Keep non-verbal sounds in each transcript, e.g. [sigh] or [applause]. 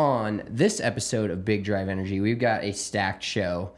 on this episode of Big Drive Energy, we've got a stacked show.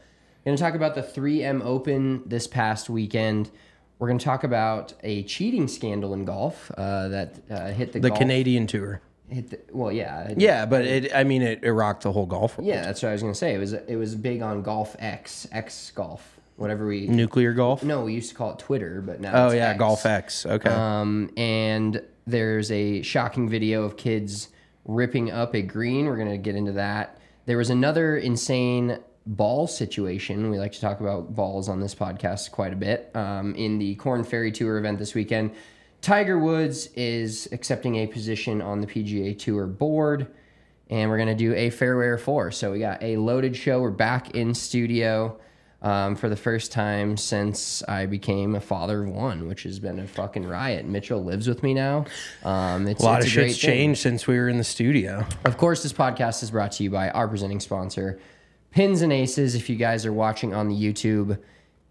We're going to talk about the 3M Open this past weekend. We're going to talk about a cheating scandal in golf uh, that uh, hit the, The golf, Canadian tour. Hit the, well, yeah, it- Yeah, but it. I mean, it, it rocked the whole golf world. yeah. That's what I was going to say. It was it was big on Golf X, X Golf, whatever we. Nuclear golf. No, we used to call it Twitter, but now Oh it's yeah, X. Golf X. Okay. Um, and there's a shocking video of kids ripping up a green. We're going to get into that. There was another insane ball situation. We like to talk about balls on this podcast quite a bit. Um, in the Korn Ferry Tour event this weekend, Tiger Woods is accepting a position on the PGA Tour board. And we're going to do a fairway four. So we got a loaded show. We're back in studio um, for the first time since I became a father of one, which has been a fucking riot. Mitchell lives with me now. Um, it's a lot it's of a shit's changed since we were in the studio. Of course, this podcast is brought to you by our presenting sponsor, Pins and Aces. If you guys are watching on the YouTube,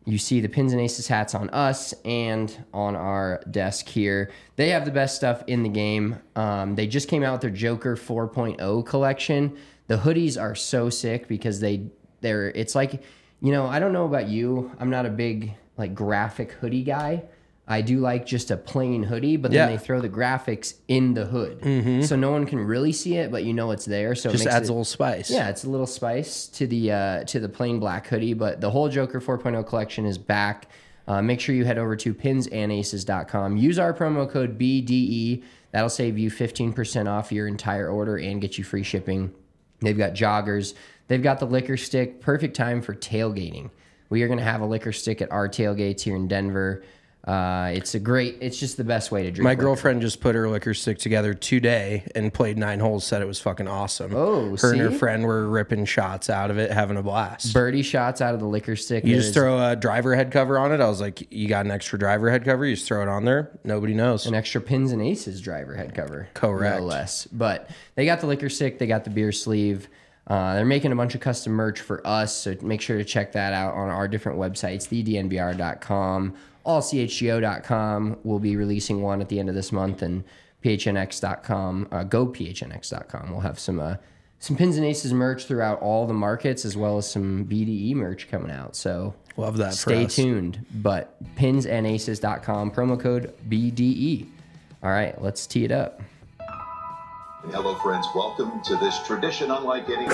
you see the Pins and Aces hats on us and on our desk here. They have the best stuff in the game. Um, they just came out with their Joker 4.0 collection. The hoodies are so sick because they they're it's like you know I don't know about you. I'm not a big like graphic hoodie guy. I do like just a plain hoodie, but then Yeah. they throw the graphics in the hood, so no one can really see it, but you know it's there. So it Just makes adds it, a little spice. yeah, it's a little spice to the uh, to the plain black hoodie, but the whole Joker 4.0 collection is back. Uh, make sure you head over to pinsandaces.com. Use our promo code BDE. That'll save you 15% off your entire order and get you free shipping. They've got joggers. They've got the liquor stick. Perfect time for tailgating. We are going to have a liquor stick at our tailgates here in Denver. Uh, it's a great. It's just the best way to drink. My liquor. girlfriend just put her liquor stick together today and played nine holes. Said it was fucking awesome. Oh, her and her friend were ripping shots out of it, having a blast. birdie shots out of the liquor stick. you just is- throw a driver head cover on it. I was like, you got an extra driver head cover? You just throw it on there. Nobody knows. an extra pins and aces driver head cover. Correct. No less. But they got the liquor stick, they got the beer sleeve. Uh, they're making a bunch of custom merch for us, so make sure to check that out on our different websites, thednvr.com, allchgo.com. We'll be releasing one at the end of this month, and phnx.com, uh, go phnx.com. We'll have some uh, some pins and aces merch throughout all the markets, as well as some BDE merch coming out. So Love that. Stay tuned. But pinsandaces.com, promo code BDE. All right, let's tee it up. Hello, friends. Welcome to this tradition unlike any.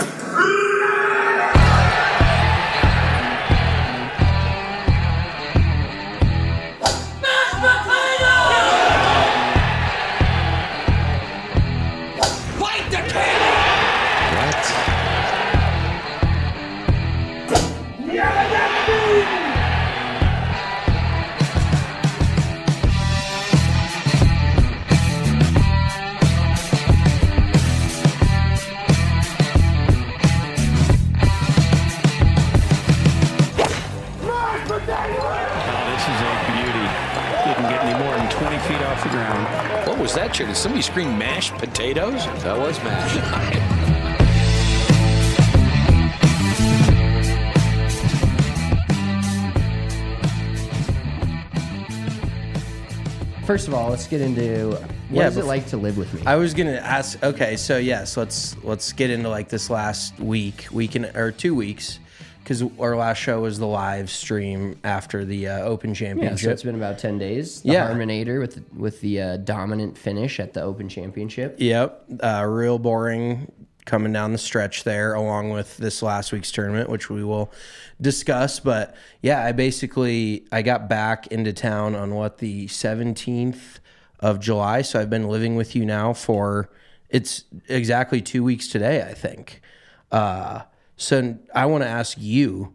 Somebody scream mashed potatoes? That was mashed. First of all, let's get into what Yeah, is it like to live with me? I was gonna ask. Okay, so yes, let's let's get into like this last week, week and or two weeks, because our last show was the live stream after the uh, Open yeah, Championship. so it's been about 10 days. The Yeah. Harmonator with, with the uh, dominant finish at the Open Championship. Yep, uh, real boring coming down the stretch there, along with this last week's tournament, which we will discuss. But yeah, I basically I got back into town on what the seventeenth of July, so I've been living with you now for it's exactly two weeks today, I think. Uh, so I want to ask you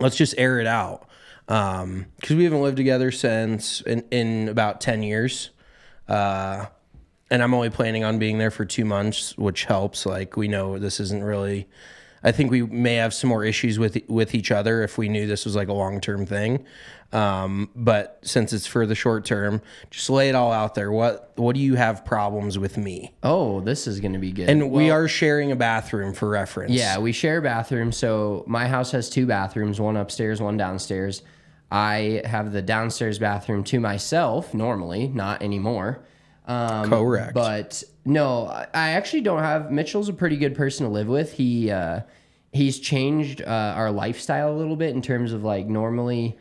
let's just air it out. Because we haven't lived together since in, in about 10 years. Uh, and i'm only planning on being there for two months which helps. Like we know this isn't really i think we may have some more issues with with each other if we knew this was like a long-term thing um, but since it's for the short term just lay it all out there what what do you have problems with me Oh, this is going to be good. and we are sharing a bathroom for reference Yeah, we share a bathroom. So my house has two bathrooms, one upstairs, one downstairs. I have the downstairs bathroom to myself normally, not anymore. Um, Correct. But No, I I actually don't have. Mitchell's a pretty good person to live with. He uh, he's changed uh, our lifestyle a little bit in terms of like normally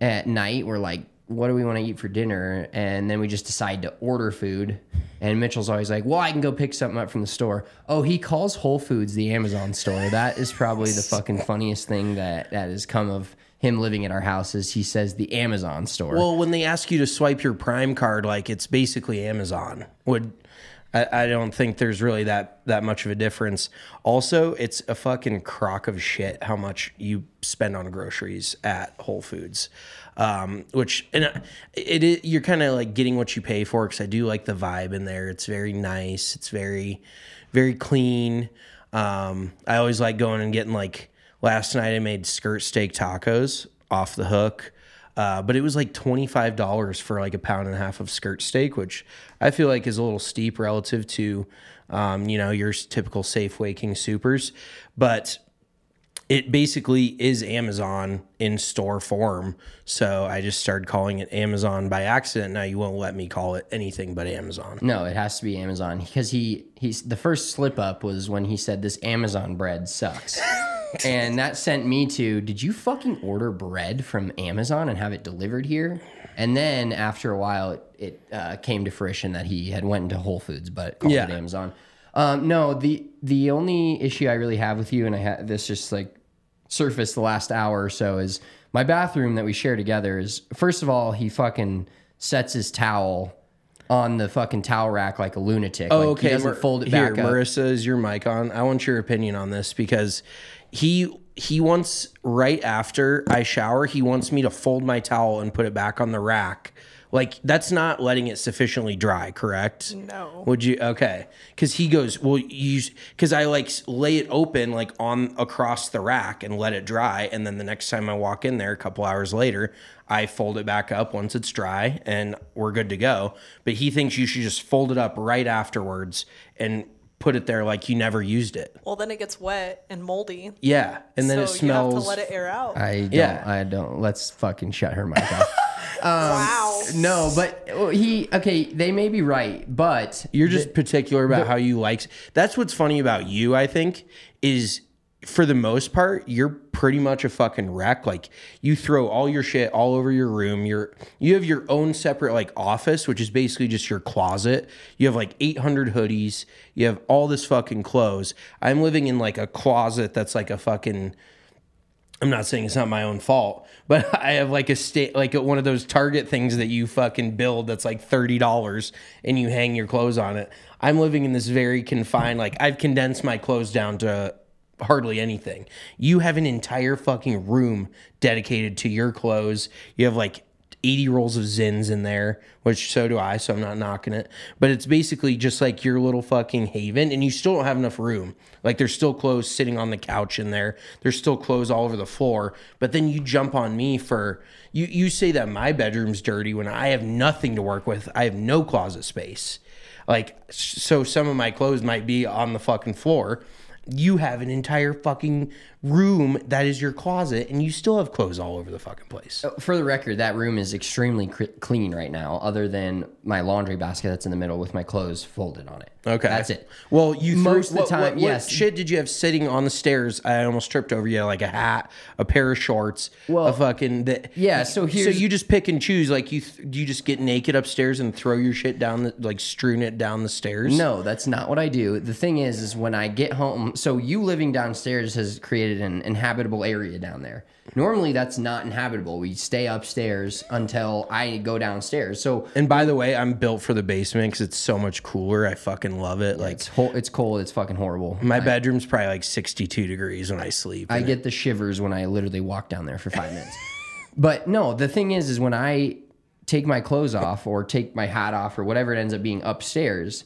at night we're like, what do we want to eat for dinner? And then we just decide to order food. And Mitchell's always like, well, I can go pick something up from the store. Oh, he calls Whole Foods the Amazon store. That is probably the [laughs] fucking funniest thing that that has come of him living at our house. Is he says the Amazon store. Well, when they ask you to swipe your Prime card, like it's basically Amazon. Would I, I don't think there's really that that much of a difference. Also, it's a fucking crock of shit how much you spend on groceries at Whole Foods. Um, which and uh, it, it you're kind of like getting what you pay for because I do like the vibe in there. It's very nice. It's very very clean. Um, I always like going and getting like last night I made skirt steak tacos off the hook. Uh, but it was like twenty five dollars for like a pound and a half of skirt steak, which I feel like is a little steep relative to, um, you know, your typical Safeway King Supers. But it basically is Amazon in store form. So I just started calling it Amazon by accident. Now you won't let me call it anything but Amazon. No, it has to be Amazon because he he's the first slip up was when he said this Amazon bread sucks. [laughs] and that sent me to did you fucking order bread from Amazon and have it delivered here? And then after a while it, it uh, came to fruition that he had went into Whole Foods but called Yeah. it Amazon. Um, no, the the only issue I really have with you and I had this just like surfaced the last hour or so is my bathroom that we share together is first of all he fucking sets his towel on the fucking towel rack like a lunatic. Oh, like, okay. He doesn't Mar- fold it Here, back up. Marissa, is your mic on? I want your opinion on this because he he wants right after I shower, he wants me to fold my towel and put it back on the rack. Like that's not letting it sufficiently dry, correct? No. Would you? Okay, because he goes, well, you because I like lay it open like on across the rack and let it dry, and then the next time I walk in there, a couple hours later, I fold it back up once it's dry, and we're good to go. But he thinks you should just fold it up right afterwards and put it there like you never used it. Well, then it gets wet and moldy. Yeah, and then so it smells. you have to let it air out. I don't. Yeah. I don't. Let's fucking shut her mic off. [laughs] Um, wow. no, but he. Okay, they may be right, but You're just particular about how you like. That's what's funny about you. I think is for the most part, you're pretty much a fucking wreck. Like you throw all your shit all over your room. You're you have your own separate like office, which is basically just your closet. You have like 800 hoodies. You have all this fucking clothes. I'm living in like a closet that's like a fucking. I'm not saying it's not my own fault, but [laughs] I have like a state, like one of those Target things that you fucking build that's like thirty dollars, and you hang your clothes on it. I'm living in this very confined, like I've condensed my clothes down to hardly anything. You have an entire fucking room dedicated to your clothes. You have like 80 rolls of Zyns in there, which so do I, so I'm not knocking it. But it's basically just like your little fucking haven, and you still don't have enough room. Like there's still clothes sitting on the couch in there. There's still clothes all over the floor. But then you jump on me for you you say that my bedroom's dirty when I have nothing to work with. I have no closet space. Like so some of my clothes might be on the fucking floor. You have an entire fucking room that is your closet and you still have clothes all over the fucking place. Uh, for the record, that room is extremely cr- clean right now, other than my laundry basket that's in the middle with my clothes folded on it. Okay, that's it. Well, you Most threw, of the what- time, what, what yes. shit did you have sitting on the stairs? I almost tripped over you, like a hat, a pair of shorts, Well, a fucking that. yeah, so here so you just pick and choose. Like you, th- do you just get naked upstairs and throw your shit down, the, like strewn it down the stairs? No, that's not what I do. The thing is, is when I get home. So you living downstairs has created an inhabitable area down there. Normally, that's not inhabitable. We stay upstairs until I go downstairs. So And by the way, I'm built for the basement because it's so much cooler. I fucking love it. Like it's ho- it's cold. It's fucking horrible. my bedroom's probably like 62 degrees when I sleep. I get the shivers when I literally walk down there for five minutes. But no, the thing is, is when I take my clothes off or take my hat off or whatever it ends up being upstairs,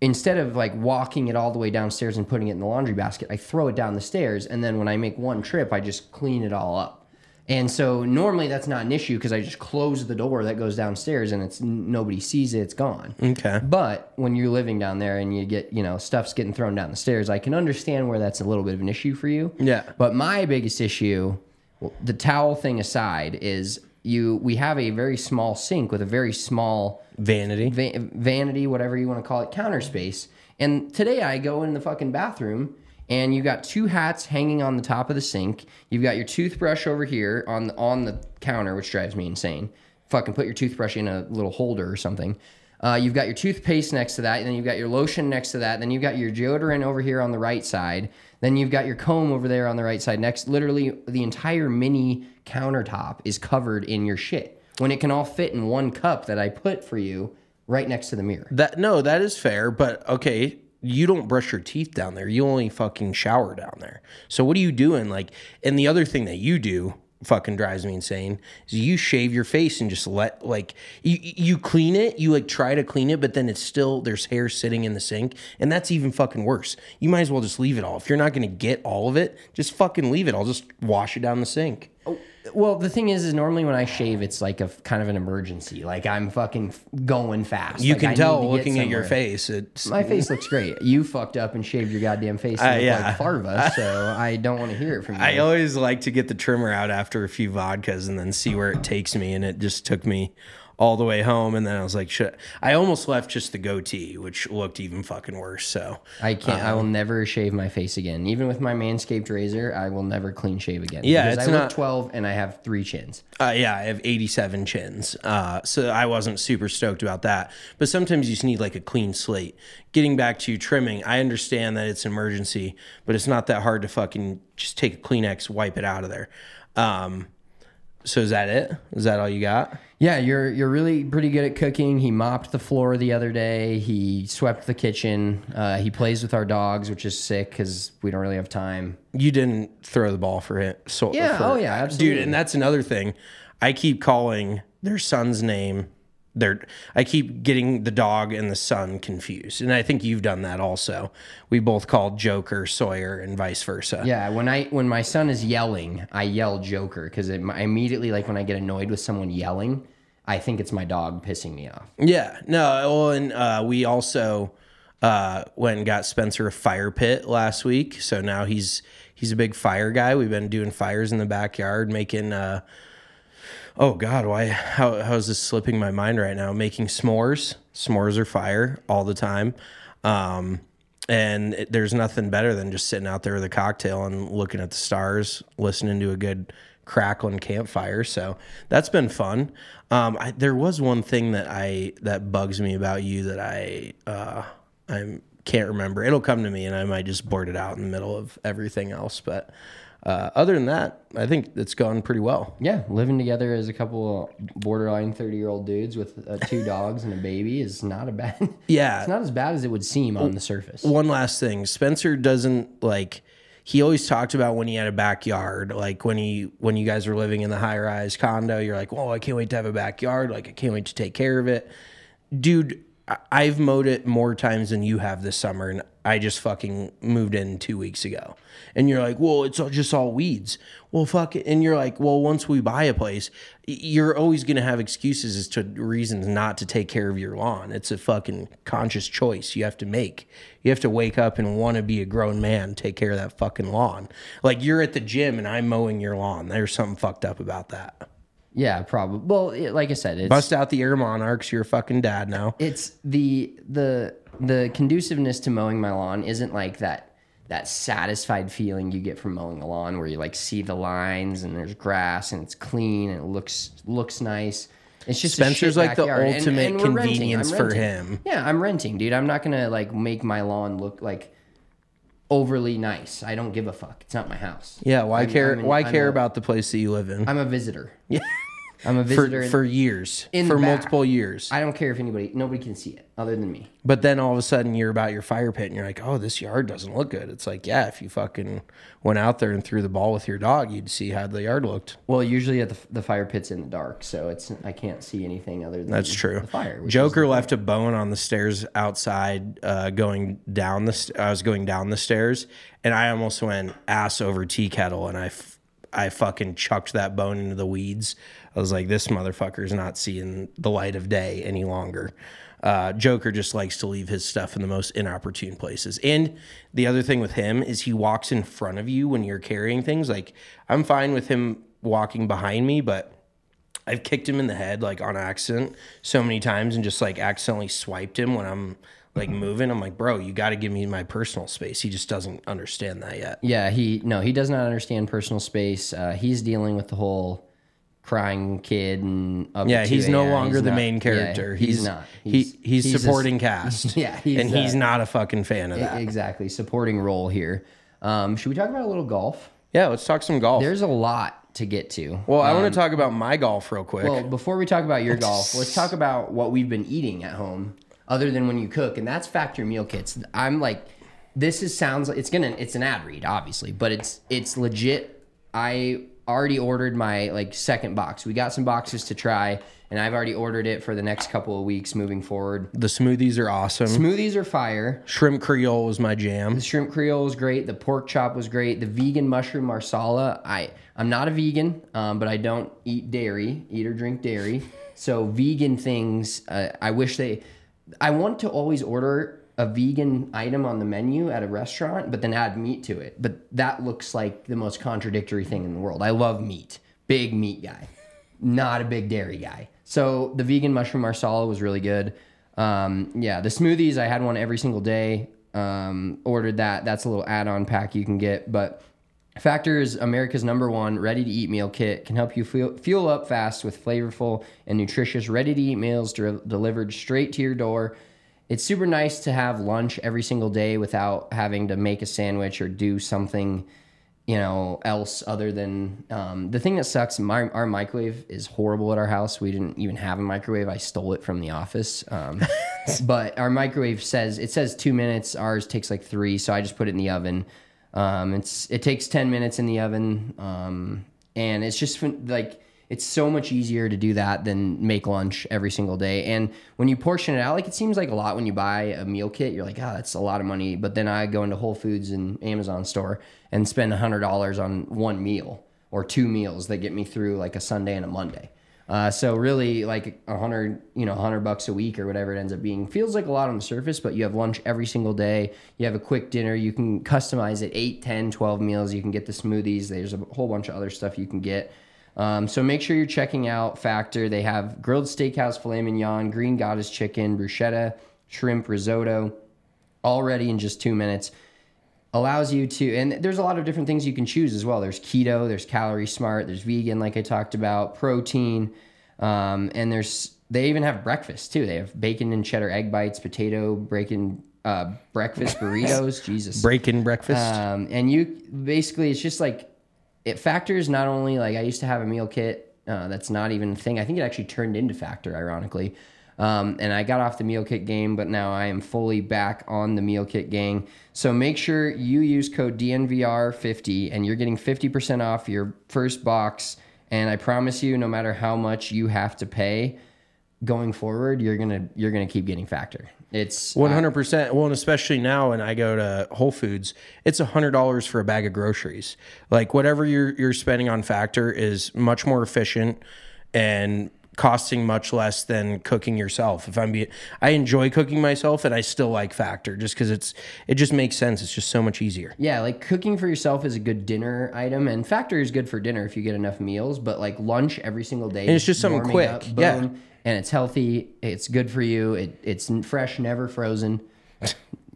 instead of like walking it all the way downstairs and putting it in the laundry basket, I throw it down the stairs. And then when I make one trip, I just clean it all up. And so normally that's not an issue because I just close the door that goes downstairs and it's nobody sees it, it's gone. Okay. But when you're living down there and you get, you know, stuff's getting thrown down the stairs, I can understand where that's a little bit of an issue for you. Yeah. But my biggest issue, well, the towel thing aside, is you we have a very small sink with a very small Vanity. va- vanity, whatever you want to call it, counter space. And today I go in the fucking bathroom and you got two hats hanging on the top of the sink. You've got your toothbrush over here on on the counter, which drives me insane. Fucking put your toothbrush in a little holder or something. Uh, you've got your toothpaste next to that, and then you've got your lotion next to that. Then you've got your deodorant over here on the right side. Then you've got your comb over there on the right side. Next, literally, the entire mini countertop is covered in your shit when it can all fit in one cup that I put for you right next to the mirror. That no, that is fair, but okay, you don't brush your teeth down there. You only fucking shower down there. So what are you doing? Like, and the other thing that you do fucking drives me insane is you shave your face and just let like you you clean it, you like try to clean it, but then it's still there's hair sitting in the sink, and that's even fucking worse. You might as well just leave it all. If you're not gonna get all of it, just fucking leave it. I'll just wash it down the sink. Oh, Well, the thing is, is normally when I shave, it's like a kind of an emergency. Like I'm fucking going fast. You Like, can need tell looking at your face. It's My face looks great. You fucked up and shaved your goddamn face and Uh, yeah. like Farva, [laughs] so I don't want to hear it from you. I always like to get the trimmer out after a few vodkas and then see where it takes me. And it just took me all the way home. And then I was like, shit. I almost left just the goatee, which looked even fucking worse. So I can't. I will Um, never shave my face again. Even with my manscaped razor, I will never clean shave again. Yeah, because I look not- twelve and I have three chins. Uh, yeah, I have 87 chins. Uh, so I wasn't super stoked about that. But sometimes you just need like a clean slate. Getting back to trimming, I understand that it's an emergency, but it's not that hard to fucking just take a Kleenex, wipe it out of there. Um, so is that it? Is that all you got? Yeah, you're you're really pretty good at cooking. He mopped the floor the other day. He swept the kitchen. Uh, he plays with our dogs, which is sick because we don't really have time. You didn't throw the ball for it. So Yeah, for- oh yeah, absolutely. dude. And that's another thing. I keep calling their son's name. Their I keep getting the dog and the son confused, and I think you've done that also. We both called Joker Sawyer and vice versa. Yeah, when I when my son is yelling, I yell Joker because I immediately like when I get annoyed with someone yelling, I think it's my dog pissing me off. Yeah, no, well, and uh, we also uh, went and got Spencer a fire pit last week, so now he's he's a big fire guy. We've been doing fires in the backyard, making. Uh, oh God, why? How how is this slipping my mind right now? Making s'mores. S'mores are fire all the time. Um, and it, there's nothing better than just sitting out there with a cocktail and looking at the stars, listening to a good crackling campfire. So that's been fun. Um, I, there was one thing that I that bugs me about you that I uh, I can't remember. It'll come to me, and I might just board it out in the middle of everything else. But uh, other than that, I think it's gone pretty well. Yeah, living together as a couple borderline thirty year old dudes with uh, two dogs and a baby is not a bad. Yeah. it's not as bad as it would seem on the surface. One last thing, Spencer doesn't like. He always talked about when he had a backyard, like when he when you guys were living in the high rise condo. You're like, "Well, I can't wait to have a backyard. Like, I can't wait to take care of it." Dude, I've mowed it more times than you have this summer, and I just fucking moved in two weeks ago. And you're like, well, it's all- just all weeds. Well, fuck it. And you're like, well, once we buy a place, you're always going to have excuses as to reasons not to take care of your lawn. It's a fucking conscious choice you have to make. You have to wake up and want to be a grown man, take care of that fucking lawn. Like you're at the gym and I'm mowing your lawn. There's something fucked up about that. Yeah, probably. Well, it, like I said, it's Bust out the air monarchs. You're a fucking dad now. it's the the the conduciveness to mowing my lawn isn't like that that satisfied feeling you get from mowing the lawn where you like see the lines and there's grass and it's clean and it looks looks nice. It's just a Spencer's shit like the backyard. Ultimate and we're renting. convenience I'm for renting. him. Yeah, I'm renting, dude. I'm not gonna like make my lawn look like overly nice. I don't give a fuck. It's not my house. Yeah, why I'm- care? I'm an- why I'm care a- about the place that you live in? I'm a visitor. [laughs] Yeah, I'm a visitor. for in- for years, in for the back. multiple years. I don't care if anybody, nobody can see it other than me. But then all of a sudden you're about your fire pit and you're like, oh, this yard doesn't look good. It's like, yeah, if you fucking went out there and threw the ball with your dog, you'd see how the yard looked. Well, usually at the, the fire pit's in the dark, so it's I can't see anything other than That's true. The fire. Joker left a bone on the stairs outside, uh, going down the. St- I was going down the stairs, and I almost went ass over tea kettle, and I, f- I fucking chucked that bone into the weeds. I was like, this motherfucker's not seeing the light of day any longer. Uh, Joker just likes to leave his stuff in the most inopportune places. And the other thing with him is he walks in front of you when you're carrying things. Like I'm fine with him walking behind me, but I've kicked him in the head like on accident so many times and just like accidentally swiped him when I'm like moving. I'm like, bro, you got to give me my personal space. He just doesn't understand that yet. Yeah, he no, he does not understand personal space. Uh, he's dealing with the whole crying kid and Yeah, he's no a.m. longer He's the not- main yeah, character. he's, he's, not. he, he's, just- supporting [laughs] cast. Yeah, he's, and he's not a fucking fan of that. exactly supporting role here. Um, should we talk about a little golf? Yeah, let's talk some golf. There's a lot to get to. well, I want to talk about my golf real quick. Well, before we talk about your golf, let's talk about what we've been eating at home, other than when you cook, and that's factory meal kits. I'm like, this is sounds like it's gonna it's an ad read, obviously, but it's it's legit. I already ordered my like second box. We got some boxes to try, and I've already ordered it for the next couple of weeks moving forward. the smoothies are awesome. Smoothies are fire. Shrimp Creole was my jam. The shrimp creole was great. The pork chop was great. The vegan mushroom marsala. I I'm not a vegan, um, but I don't eat dairy, eat or drink dairy. So vegan things, uh, I wish they. I want to always order a vegan item on the menu at a restaurant, but then add meat to it. But that looks like the most contradictory thing in the world. I love meat, big meat guy, not a big dairy guy. So the vegan mushroom marsala was really good. Um, yeah, the smoothies I had one every single day. Um, ordered that. That's a little add-on pack you can get. But Factor is America's number one ready-to-eat meal kit. Can help you fuel, fuel up fast with flavorful and nutritious ready-to-eat meals de- delivered straight to your door. It's super nice to have lunch every single day without having to make a sandwich or do something you know else other than um, the thing that sucks my, our microwave is horrible at our house. We didn't even have a microwave. I stole it from the office um, [laughs] but our microwave says it says two minutes. Ours takes like three so i just put it in the oven. Um, it's it takes 10 minutes in the oven um, and it's just like it's so much easier to do that than make lunch every single day. And when you portion it out, like it seems like a lot when you buy a meal kit, you're like, oh, that's a lot of money. But then I go into Whole Foods and Amazon store and spend $100 on one meal or two meals that get me through like a Sunday and a Monday. Uh, so really like a hundred, you know, hundred bucks a week or whatever it ends up being feels like a lot on the surface, but you have lunch every single day. You have a quick dinner. You can customize it 8, 10, 12 meals. You can get the smoothies. There's a whole bunch of other stuff you can get. Um, so make sure you're checking out Factor. They have grilled steakhouse filet mignon, green goddess chicken, bruschetta, shrimp risotto, all ready in just two minutes. Allows you to, and there's a lot of different things you can choose as well. There's keto, there's calorie smart, there's vegan, like I talked about, protein, um, and there's they even have breakfast too. They have bacon and cheddar egg bites, potato bacon uh, breakfast [laughs] burritos. Jesus, Breaking breakfast. um, and you basically, it's just like it factors not only like I used to have a meal kit uh, that's not even a thing. I think it actually turned into factor, ironically. Um, and I got off the meal kit game, but now I am fully back on the meal kit gang. So make sure you use code DNVR50 and you're getting 50% off your first box. And I promise you, no matter how much you have to pay going forward, you're gonna you're gonna keep getting factor. It's uh, One hundred percent. Well, and especially now when I go to Whole Foods, it's hundred dollars for a bag of groceries. Like whatever you're you're spending on Factor is much more efficient and costing much less than cooking yourself. If I'm being, I enjoy cooking myself, and I still like Factor just because it's it just makes sense. It's just so much easier. Yeah, like cooking for yourself is a good dinner item, and Factor is good for dinner if you get enough meals. But like lunch every single day, And it's just something quick, up, yeah. and it's healthy. It's good for you. It, it's fresh, never frozen.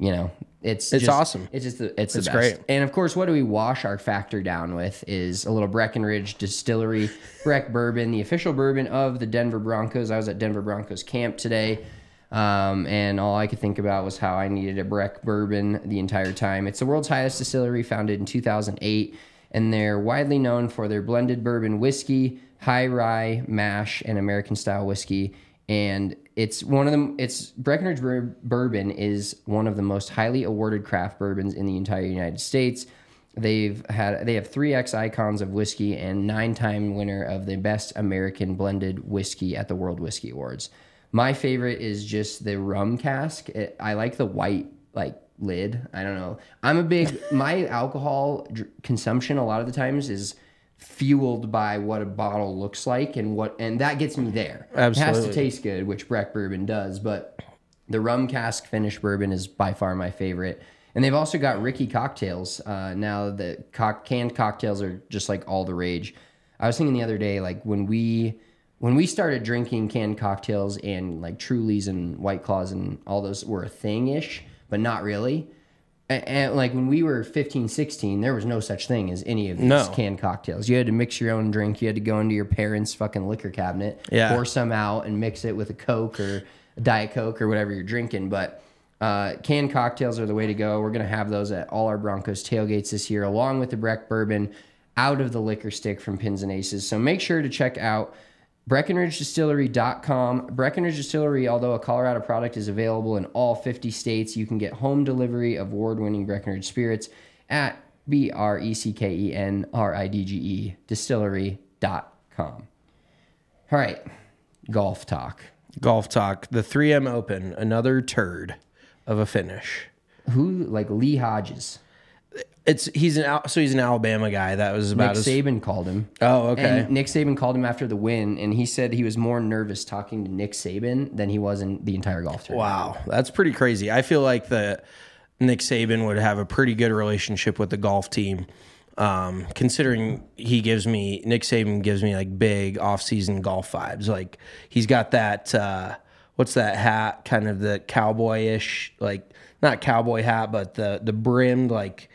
You know, it's It's just- awesome. It's just the, it's the It's best. great. And of course, what do we wash our Factor down with? Is a little Breckenridge Distillery Breck Bourbon, the official bourbon of the Denver Broncos. I was at Denver Broncos camp today. Um, and all I could think about was how I needed a Breck bourbon the entire time. It's the world's highest distillery, founded in 2008, and they're widely known for their blended bourbon whiskey, high rye mash, and American style whiskey. And it's one of them. It's Breckenridge Bourbon is one of the most highly awarded craft bourbons in the entire United States. They've had they have three X icons of whiskey and nine time winner of the best American blended whiskey at the World Whiskey Awards. My favorite is just the rum cask. It, I like the white like lid. I don't know. I'm a big my alcohol dr- consumption a lot of the times is fueled by what a bottle looks like and what and that gets me there. It has to taste good, which Breck bourbon does, but the rum cask finished bourbon is by far my favorite. And they've also got Ricky cocktails. Uh, now the cock- canned cocktails are just like all the rage. I was thinking the other day, like when we when we started drinking canned cocktails and like Trulies and White Claws and all those were a thing ish, but not really. And, and like when we were 15, 16, there was no such thing as any of these No. canned cocktails. You had to mix your own drink. You had to go into your parents' fucking liquor cabinet, Yeah. pour some out, and mix it with a Coke or a Diet Coke or whatever you're drinking. But uh, canned cocktails are the way to go. We're going to have those at all our Broncos tailgates this year, along with the Breck Bourbon out of the liquor stick from Pins and Aces. So make sure to check out BreckenridgeDistillery.com. Breckenridge Distillery, although a Colorado product, is available in all 50 states. You can get home delivery of award winning Breckenridge spirits at B R E C K E N R I D G E distillery.com. All right, golf talk. Golf talk. The 3M Open, another turd of a finish. Who, like Lee Hodges? It's he's an so he's an Alabama guy. That was Nick about as Saban called him. Oh, okay. And Nick Saban called him after the win, and he said he was more nervous talking to Nick Saban than he was in the entire golf tournament. Wow, that's pretty crazy. I feel like the Nick Saban would have a pretty good relationship with the golf team. Um, considering he gives me Nick Saban gives me like big off-season golf vibes. Like he's got that uh, what's that hat? Kind of the cowboyish, like not cowboy hat, but the the brimmed like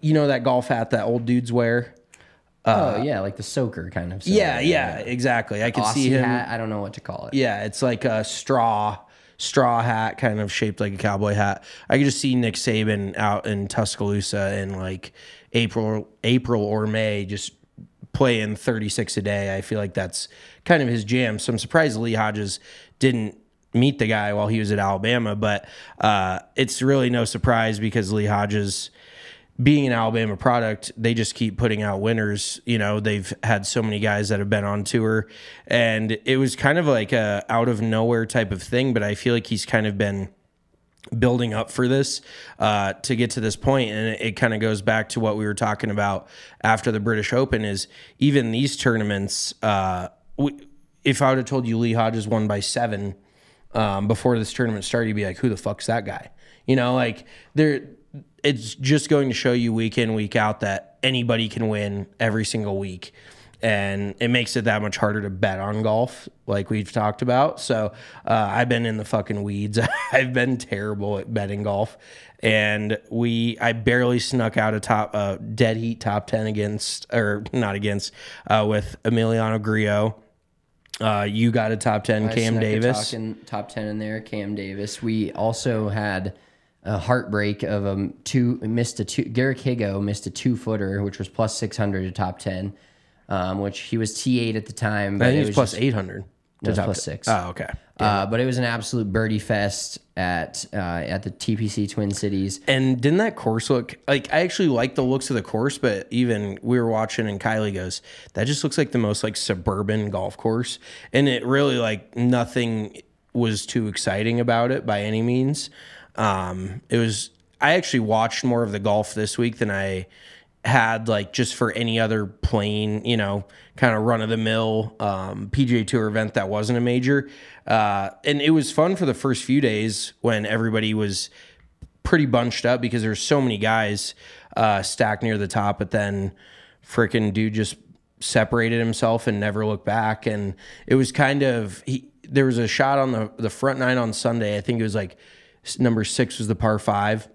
you know that golf hat that old dudes wear. oh yeah, like the soaker kind of. Yeah, yeah, exactly. I can Aussie see him. hat. I don't know what to call it. Yeah, it's like a straw straw hat, kind of shaped like a cowboy hat. I could just see Nick Saban out in Tuscaloosa in like April, April or May, just playing 36 a day. I feel like that's kind of his jam. So I'm surprised Lee Hodges didn't meet the guy while he was at Alabama, but uh, it's really no surprise because Lee Hodges being an Alabama product, they just keep putting out winners. You know, they've had so many guys that have been on tour, and it was kind of like a out of nowhere type of thing. But I feel like he's kind of been building up for this uh, to get to this point, and it, it kind of goes back to what we were talking about after the British Open. Is even these tournaments, uh, we, if I would have told you Lee Hodges won by seven um, before this tournament started, you'd be like, "Who the fuck's that guy?" You know, like there it's just going to show you week in week out that anybody can win every single week. And it makes it that much harder to bet on golf like we've talked about. So uh, i've been in the fucking weeds. [laughs] I've been terrible at betting golf. And we i barely snuck out a top uh, dead heat top 10 against or not against uh, with emiliano grillo. Uh, you got a top 10 I cam davis? top ten in there. Cam Davis. We also had a heartbreak of a two missed a two. Garrick Higgo missed a two footer, which was plus six hundred to top ten, um, which he was T eight at the time. i think it was, 800 No, it's top plus six. oh okay Uh, but it was an absolute birdie fest at uh, at the TPC Twin Cities. And didn't that course look like I actually like the looks of the course, but even we were watching and Kylie goes, that just looks like the most like suburban golf course. And it really like nothing was too exciting about it by any means. Um, it was I actually watched more of the golf this week than I had like just for any other plain, you know, kind of run of the mill um, PGA Tour event that wasn't a major. Uh, and it was fun for the first few days when everybody was pretty bunched up because there's so many guys uh, stacked near the top, but then freaking dude just separated himself and never looked back. And it was kind of he. There was a shot on the the front nine on Sunday. I think it was like number six was the par five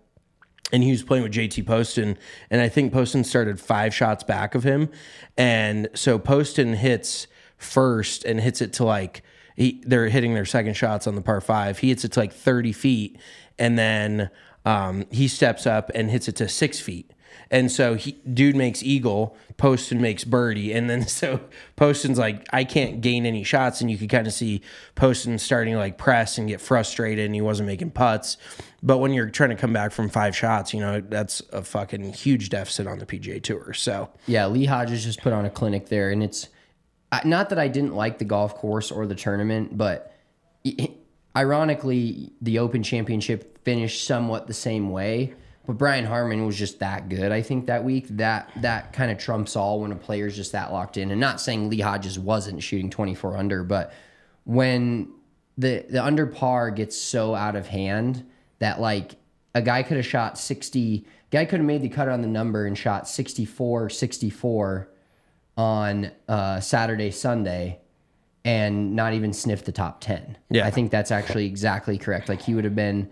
and he was playing with JT Poston, and I think Poston started five shots back of him, and so Poston hits first and hits it to like he, they're hitting their second shots on the par five. He hits it to like thirty feet, and then um, he steps up and hits it to six feet. And so he dude makes eagle, Poston makes birdie, and then [laughs] so Poston's like, I can't gain any shots, and you could kind of see Poston starting to like press and get frustrated, and he wasn't making putts. But when you're trying to come back from five shots, you know that's a fucking huge deficit on the PGA Tour. So Yeah, Lee Hodges just put on a clinic there, and it's not that I didn't like the golf course or the tournament, but ironically, the Open Championship finished somewhat the same way. But Brian Harman was just that good. I think that week that that kind of trumps all when a player's just that locked in. And not saying Lee Hodges wasn't shooting 24 under, but when the the under par gets so out of hand that like a guy could have shot 60 guy could have made the cut on the number and shot 64 64 on uh, Saturday Sunday and not even sniff the top 10. Yeah. I think that's actually exactly correct. Like he would have been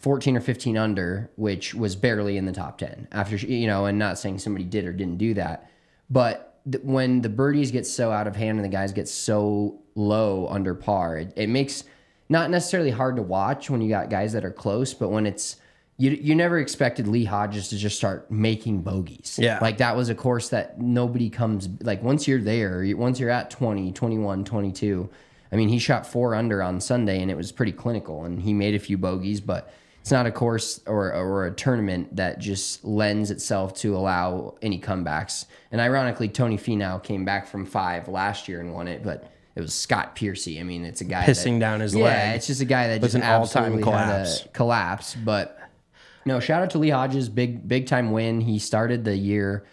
14 or 15 under, which was barely in the top 10 after, you know, and not saying somebody did or didn't do that. But th- when the birdies get so out of hand and the guys get so low under par, it, it makes not necessarily hard to watch when you got guys that are close, but when it's, you, you never expected Lee Hodges to just start making bogeys. Yeah. Like that was a course that nobody comes, like once you're there, once you're at 20, 21, 22, I mean, he shot four under on Sunday and it was pretty clinical and he made a few bogeys, but it's not a course or, or a tournament that just lends itself to allow any comebacks. And ironically, Tony Finau came back from five last year and won it, but it was Scott Piercy. I mean, it's a guy Pissing that, down his yeah, leg. Yeah, it's just a guy that Was just an all-time collapse. collapse. But no, shout out to Lee Hodges, big big time win. He started the year,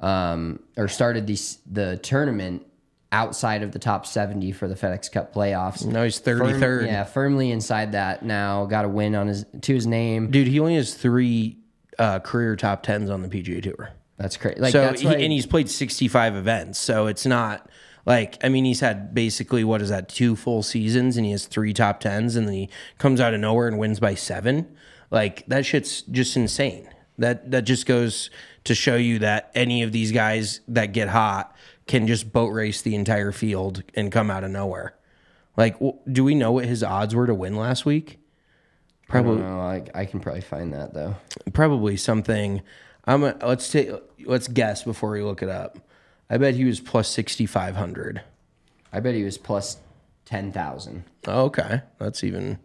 um, or started the the tournament outside of the top seventy for the FedEx Cup playoffs. No, he's Firm- 33rd. yeah, firmly inside that now. Got a win on his to his name. Dude, he only has three uh, career top tens on the PGA Tour. That's crazy. Like so that's he, and he's played 65 events. So it's not like I mean he's had basically what is that two full seasons and he has three top tens and then he comes out of nowhere and wins by seven. Like that shit's just insane. That that just goes to show you that any of these guys that get hot can just boat race the entire field and come out of nowhere. Like, do we know what his odds were to win last week? I don't know. I, I can probably find that though. probably something. I'm a, let's take let's guess before we look it up. I bet he was plus sixty five hundred. I bet he was plus ten thousand. Oh, okay, that's even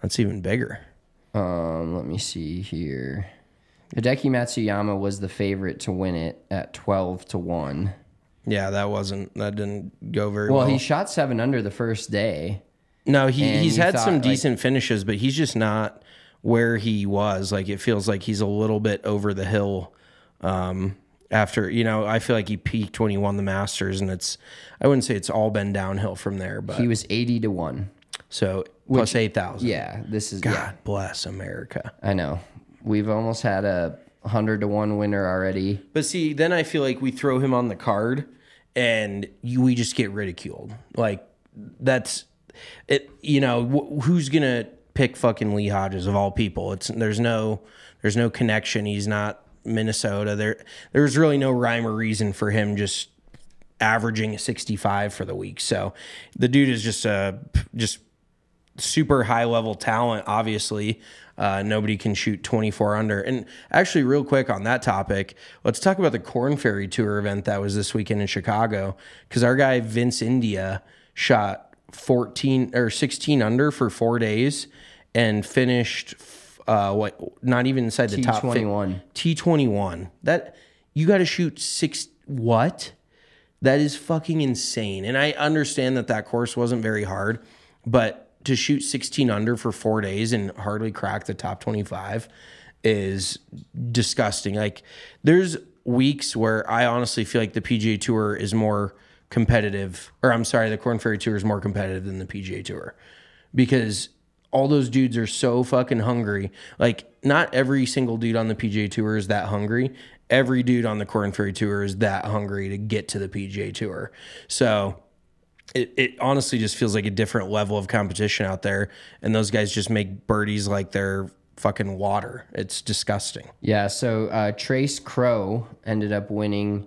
that's even bigger. Um, let me see here. Hideki Matsuyama was the favorite to win it at twelve to one. Yeah, that wasn't that didn't go very well. Well, he shot seven under the first day. no, he and he's you had thought, some like- decent finishes, but he's just not where he was. Like it feels like he's a little bit over the hill. Um, after you know, I feel like he peaked when he won the Masters, and it's I wouldn't say it's all been downhill from there, but He was eighty to one. so plus eight thousand. Yeah, this is God yeah. bless America. I know. We've almost had a hundred to one winner already. But see, then I feel like we throw him on the card and you, we just get ridiculed. Like that's it. You know wh- who's gonna pick fucking Lee Hodges of all people? It's there's no there's no connection. He's not Minnesota. There there's really no rhyme or reason for him just averaging a 65 for the week. So the dude is just a just super high level talent, obviously. Uh, nobody can shoot 24 under. And actually, real quick on that topic, let's talk about the Korn Ferry Tour event that was this weekend in Chicago. Because our guy Vince India shot 14 or 16 under for four days and finished uh, what not even inside the top fi- T21. T21. That you got to shoot six. What? That is fucking insane. And I understand that that course wasn't very hard, but to shoot 16 under for four days and hardly crack the top 25 is disgusting. Like, there's weeks where I honestly feel like the PGA Tour is more competitive, or I'm sorry, the Korn Ferry Tour is more competitive than the PGA Tour because all those dudes are so fucking hungry. Like, not every single dude on the PGA Tour is that hungry. Every dude on the Korn Ferry Tour is that hungry to get to the PGA Tour. So, it, it honestly just feels like a different level of competition out there. And those guys just make birdies like they're fucking water. It's disgusting. Yeah, so uh, Trace Crowe ended up winning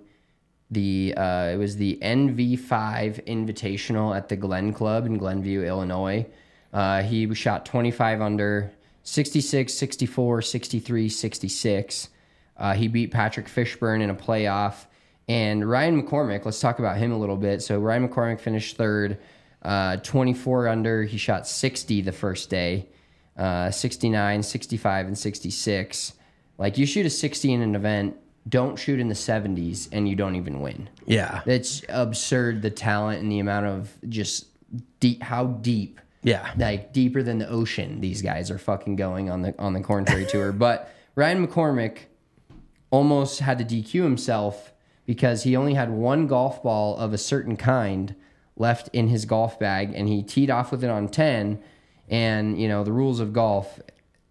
the uh, it was the NV5 Invitational at the Glen Club in Glenview, Illinois. Uh, he shot 25 under, 66, 64, 63, 66. Uh, he beat Patrick Fishburn in a playoff. And Ryan McCormick, let's talk about him a little bit. So Ryan McCormick finished third, uh, 24 under. He shot 60 the first day, uh, 69, 65, and 66. Like you shoot a 60 in an event, don't shoot in the 70s, and you don't even win. Yeah. It's absurd the talent and the amount of just deep, how deep Yeah. like deeper than the ocean these guys are fucking going on the on the Korn Ferry tour. But Ryan McCormick almost had to DQ himself because he only had one golf ball of a certain kind left in his golf bag and he teed off with it on 10 and you know the rules of golf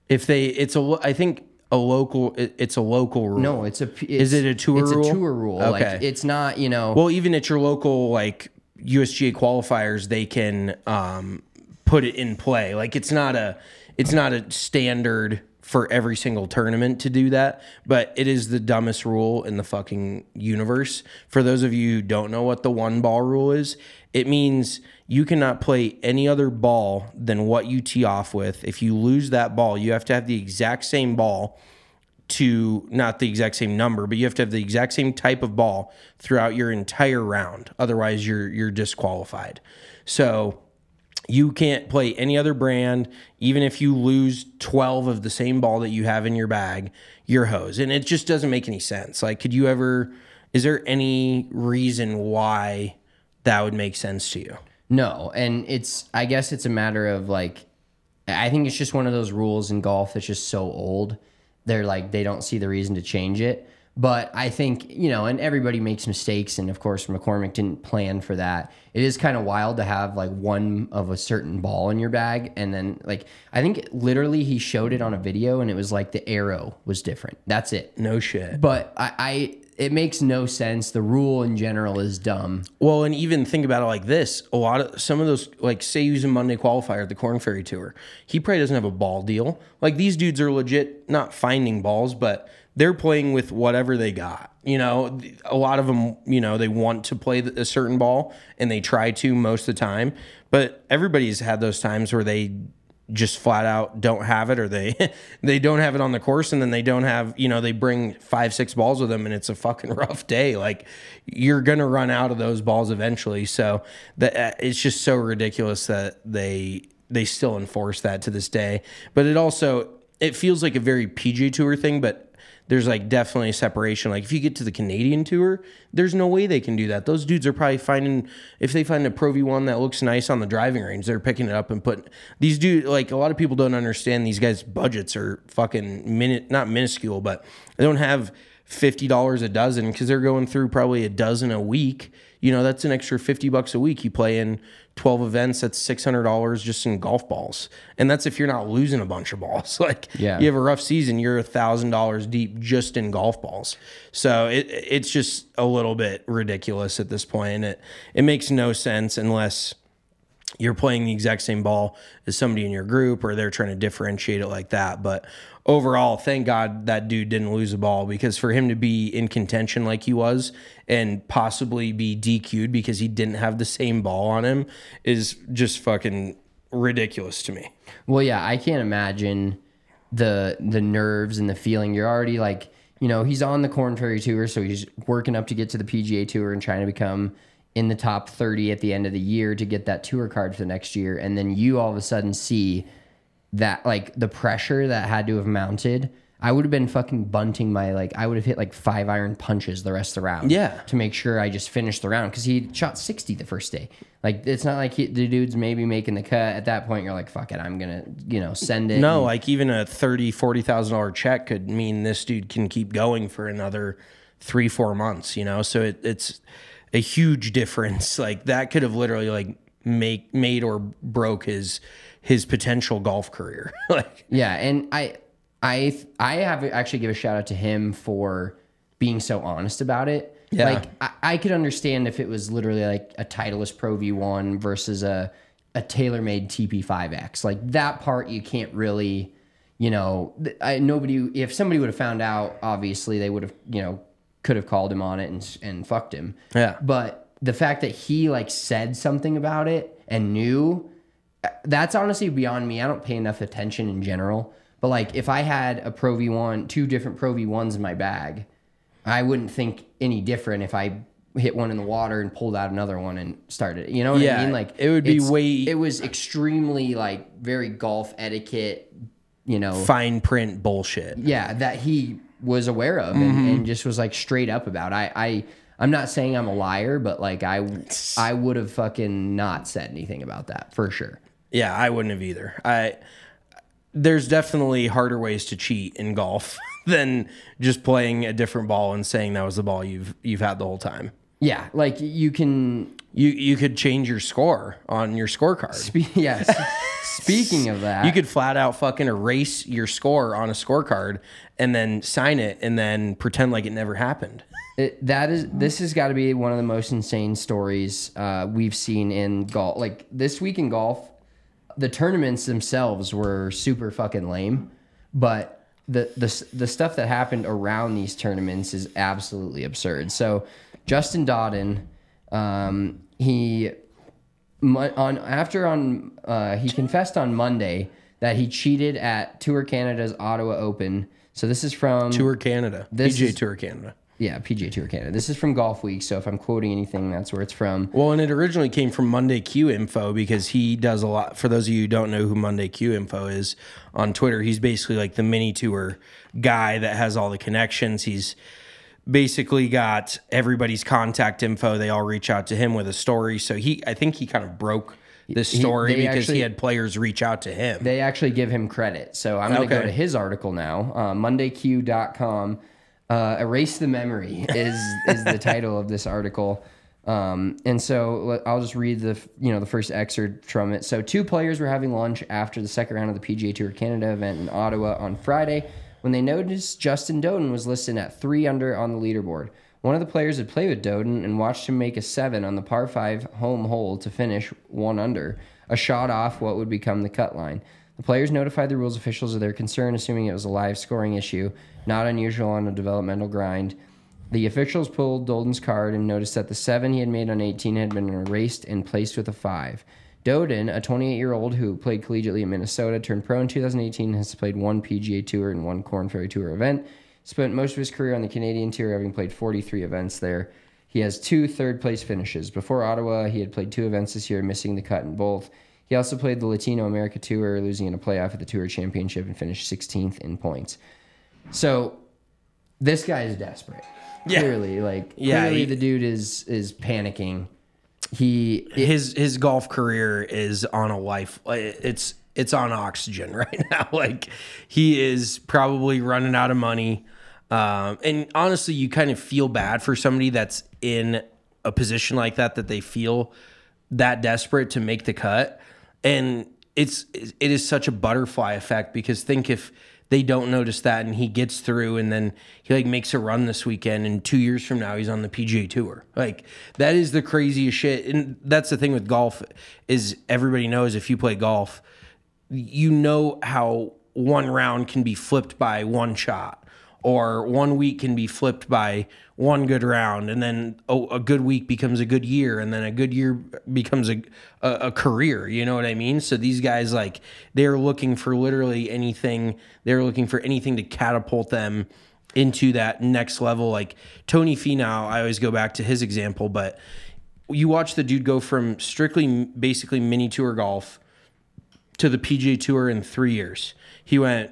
If they, it's a i think a local, it's a local rule. no it's a p- Is it's- it a tour rule. it's rule? a tour rule Okay. like it's not you know Well, even at your local, like, USGA qualifiers, they can um, put it in play. Like it's not a it's not a standard for every single tournament to do that, but it is the dumbest rule in the fucking universe. For those of you who don't know what the one ball rule is, it means you cannot play any other ball than what you tee off with. If you lose that ball, you have to have the exact same ball to not the exact same number, but you have to have the exact same type of ball throughout your entire round. Otherwise, you're you're disqualified. So you can't play any other brand, even if you lose 12 of the same ball that you have in your bag, you're hose. And it just doesn't make any sense. Like, could you ever, is there any reason why that would make sense to you? No, and it's I guess it's a matter of like I think it's just one of those rules in golf that's just so old. They're like they don't see the reason to change it. But I think, you know, and everybody makes mistakes and of course McCormick didn't plan for that. It is kind of wild to have like one of a certain ball in your bag and then like I think literally he showed it on a video and it was like the arrow was different. That's it. No shit. But I, I it makes no sense. The rule in general is dumb. Well, and even think about it like this: a lot of some of those, like say, using Monday qualifier at the Korn Ferry Tour, he probably doesn't have a ball deal. Like these dudes are legit not finding balls, but they're playing with whatever they got. You know, a lot of them, you know, they want to play a certain ball and they try to most of the time, but everybody's had those times where they just flat out don't have it or they [laughs] they don't have it on the course and then they don't have you know they bring five six balls with them and it's a fucking [laughs] rough day. Like you're gonna run out of those balls eventually. So that uh, it's just so ridiculous that they they still enforce that to this day. But it also it feels like a very PGA tour thing but there's like definitely a separation. Like if you get to the Canadian tour, there's no way they can do that. Those dudes are probably finding if they find a Pro V1 that looks nice on the driving range, they're picking it up and putting these dudes like a lot of people don't understand these guys' budgets are fucking minute not minuscule, but they don't have fifty dollars a dozen because they're going through probably a dozen a week. You know, that's an extra fifty bucks a week. You play in 12 events, that's $600 just in golf balls. And that's if you're not losing a bunch of balls. [laughs] Like, Yeah. you have a rough season, you're a $1,000 deep just in golf balls. So it, it's just a little bit ridiculous at this point. It, it makes no sense unless you're playing the exact same ball as somebody in your group or they're trying to differentiate it like that. But overall, thank God that dude didn't lose a ball because for him to be in contention like he was and possibly be DQ'd because he didn't have the same ball on him is just fucking ridiculous to me. Well, yeah, I can't imagine the the nerves and the feeling. You're already like, you know, he's on the Korn Ferry Tour, so he's working up to get to the PGA Tour and trying to become in the top 30 at the end of the year to get that tour card for the next year. And then you all of a sudden see that like the pressure that had to have mounted. I would have been fucking bunting my like I would have hit like five iron punches the rest of the round. Yeah. To make sure I just finished the round because he shot 60 the first day. Like it's not like he, the dude's maybe making the cut at that point. You're like, fuck it, I'm gonna you know send it. No, and- like even a thirty, forty thousand dollar check could mean this dude can keep going for another three, four months. You know, so it, it's a huge difference. [laughs] Like that could have literally like make made or broke his his potential golf career. [laughs] like Yeah, and I I I have actually give a shout out to him for being so honest about it. Yeah. Like I, I could understand if it was literally like a Titleist Pro V1 versus a a TaylorMade TP5X. Like that part you can't really, you know, I, nobody if somebody would have found out, obviously they would have, you know, could have called him on it and and fucked him. Yeah. But the fact that he like said something about it and knew that's honestly beyond me. I don't pay enough attention in general. But like if I had a Pro V1, two different Pro V1s in my bag, I wouldn't think any different if I hit one in the water and pulled out another one and started. You know what Yeah, I mean? Like it would be way- It was extremely like very golf etiquette. You know, fine print bullshit. yeah, that he was aware of Mm-hmm. and, and just was like straight up about. I, I I'm not saying I'm a liar, but like I [laughs] I would have fucking not said anything about that for sure. Yeah, I wouldn't have either. I there's definitely harder ways to cheat in golf [laughs] than just playing a different ball and saying that was the ball you've you've had the whole time. Yeah, like you can. You you could change your score on your scorecard. Spe- [laughs] yes. Speaking of that, You could flat out fucking erase your score on a scorecard and then sign it and then pretend like it never happened. It, that is this has got to be one of the most insane stories uh, we've seen in golf. Like this week in golf, the tournaments themselves were super fucking lame, but the the the stuff that happened around these tournaments is absolutely absurd. So Justin Doeden, um, he on after on uh, he confessed on Monday that he cheated at Tour Canada's Ottawa Open. So this is from Tour Canada. This PGA Tour Canada. Yeah, PGA Tour Canada. This is from Golf Week, so if I'm quoting anything, that's where it's from. Well, and it originally came from Monday Q Info because he does a lot. For those of you who don't know who Monday Q Info is on Twitter, he's basically like the mini tour guy that has all the connections. He's basically got everybody's contact info. They all reach out to him with a story. So he, I think he kind of broke this story they because actually- he had players reach out to him. They actually give him credit. So I'm going to go to his article now. Uh, MondayQ.com. Uh, Erase the memory is is the [laughs] title of this article. Um, and so I'll just read the you know the first excerpt from it. So two players were having lunch after the second round of the PGA Tour Canada event in Ottawa on Friday when they noticed Justin Doeden was listed at three under on the leaderboard. One of the players had played with Doeden and watched him make a seven on the par five home hole to finish one under, a shot off what would become the cut line. The players notified the rules officials of their concern, assuming it was a live scoring issue, not unusual on a developmental grind. The officials pulled Doeden's card and noticed that the seven he had made on 18 had been erased and placed with a five. Doeden, a 28 year old who played collegiately in Minnesota, turned pro in 2018, has played one PGA Tour and one Korn Ferry Tour event. Spent most of his career on the Canadian Tour, having played 43 events there. He has two third place finishes. Before Ottawa, he had played two events this year, missing the cut in both. He also played the Latino America Tour, losing in a playoff at the Tour Championship and finished 16th in points. So this guy is desperate. Yeah. Clearly, like Yeah, clearly he- the dude is is panicking. He his his golf career is on a life it's it's on oxygen [laughs] right now like he is probably running out of money um, and honestly you kind of feel bad for somebody that's in a position like that that they feel that desperate to make the cut and it's it is such a butterfly effect because think if they don't notice that and he gets through and then he like makes a run this weekend and 2 years from now he's on the PGA tour. Like that is the craziest shit and that's the thing with golf is everybody knows if you play golf you know how one round can be flipped by one shot or one week can be flipped by one good round and then a, a good week becomes a good year and then a good year becomes a, a, a career you know what i mean so these guys like they're looking for literally anything they're looking for anything to catapult them into that next level like tony finau i always go back to his example but you watch the dude go from strictly basically mini tour golf to the PGA Tour in three years. He went,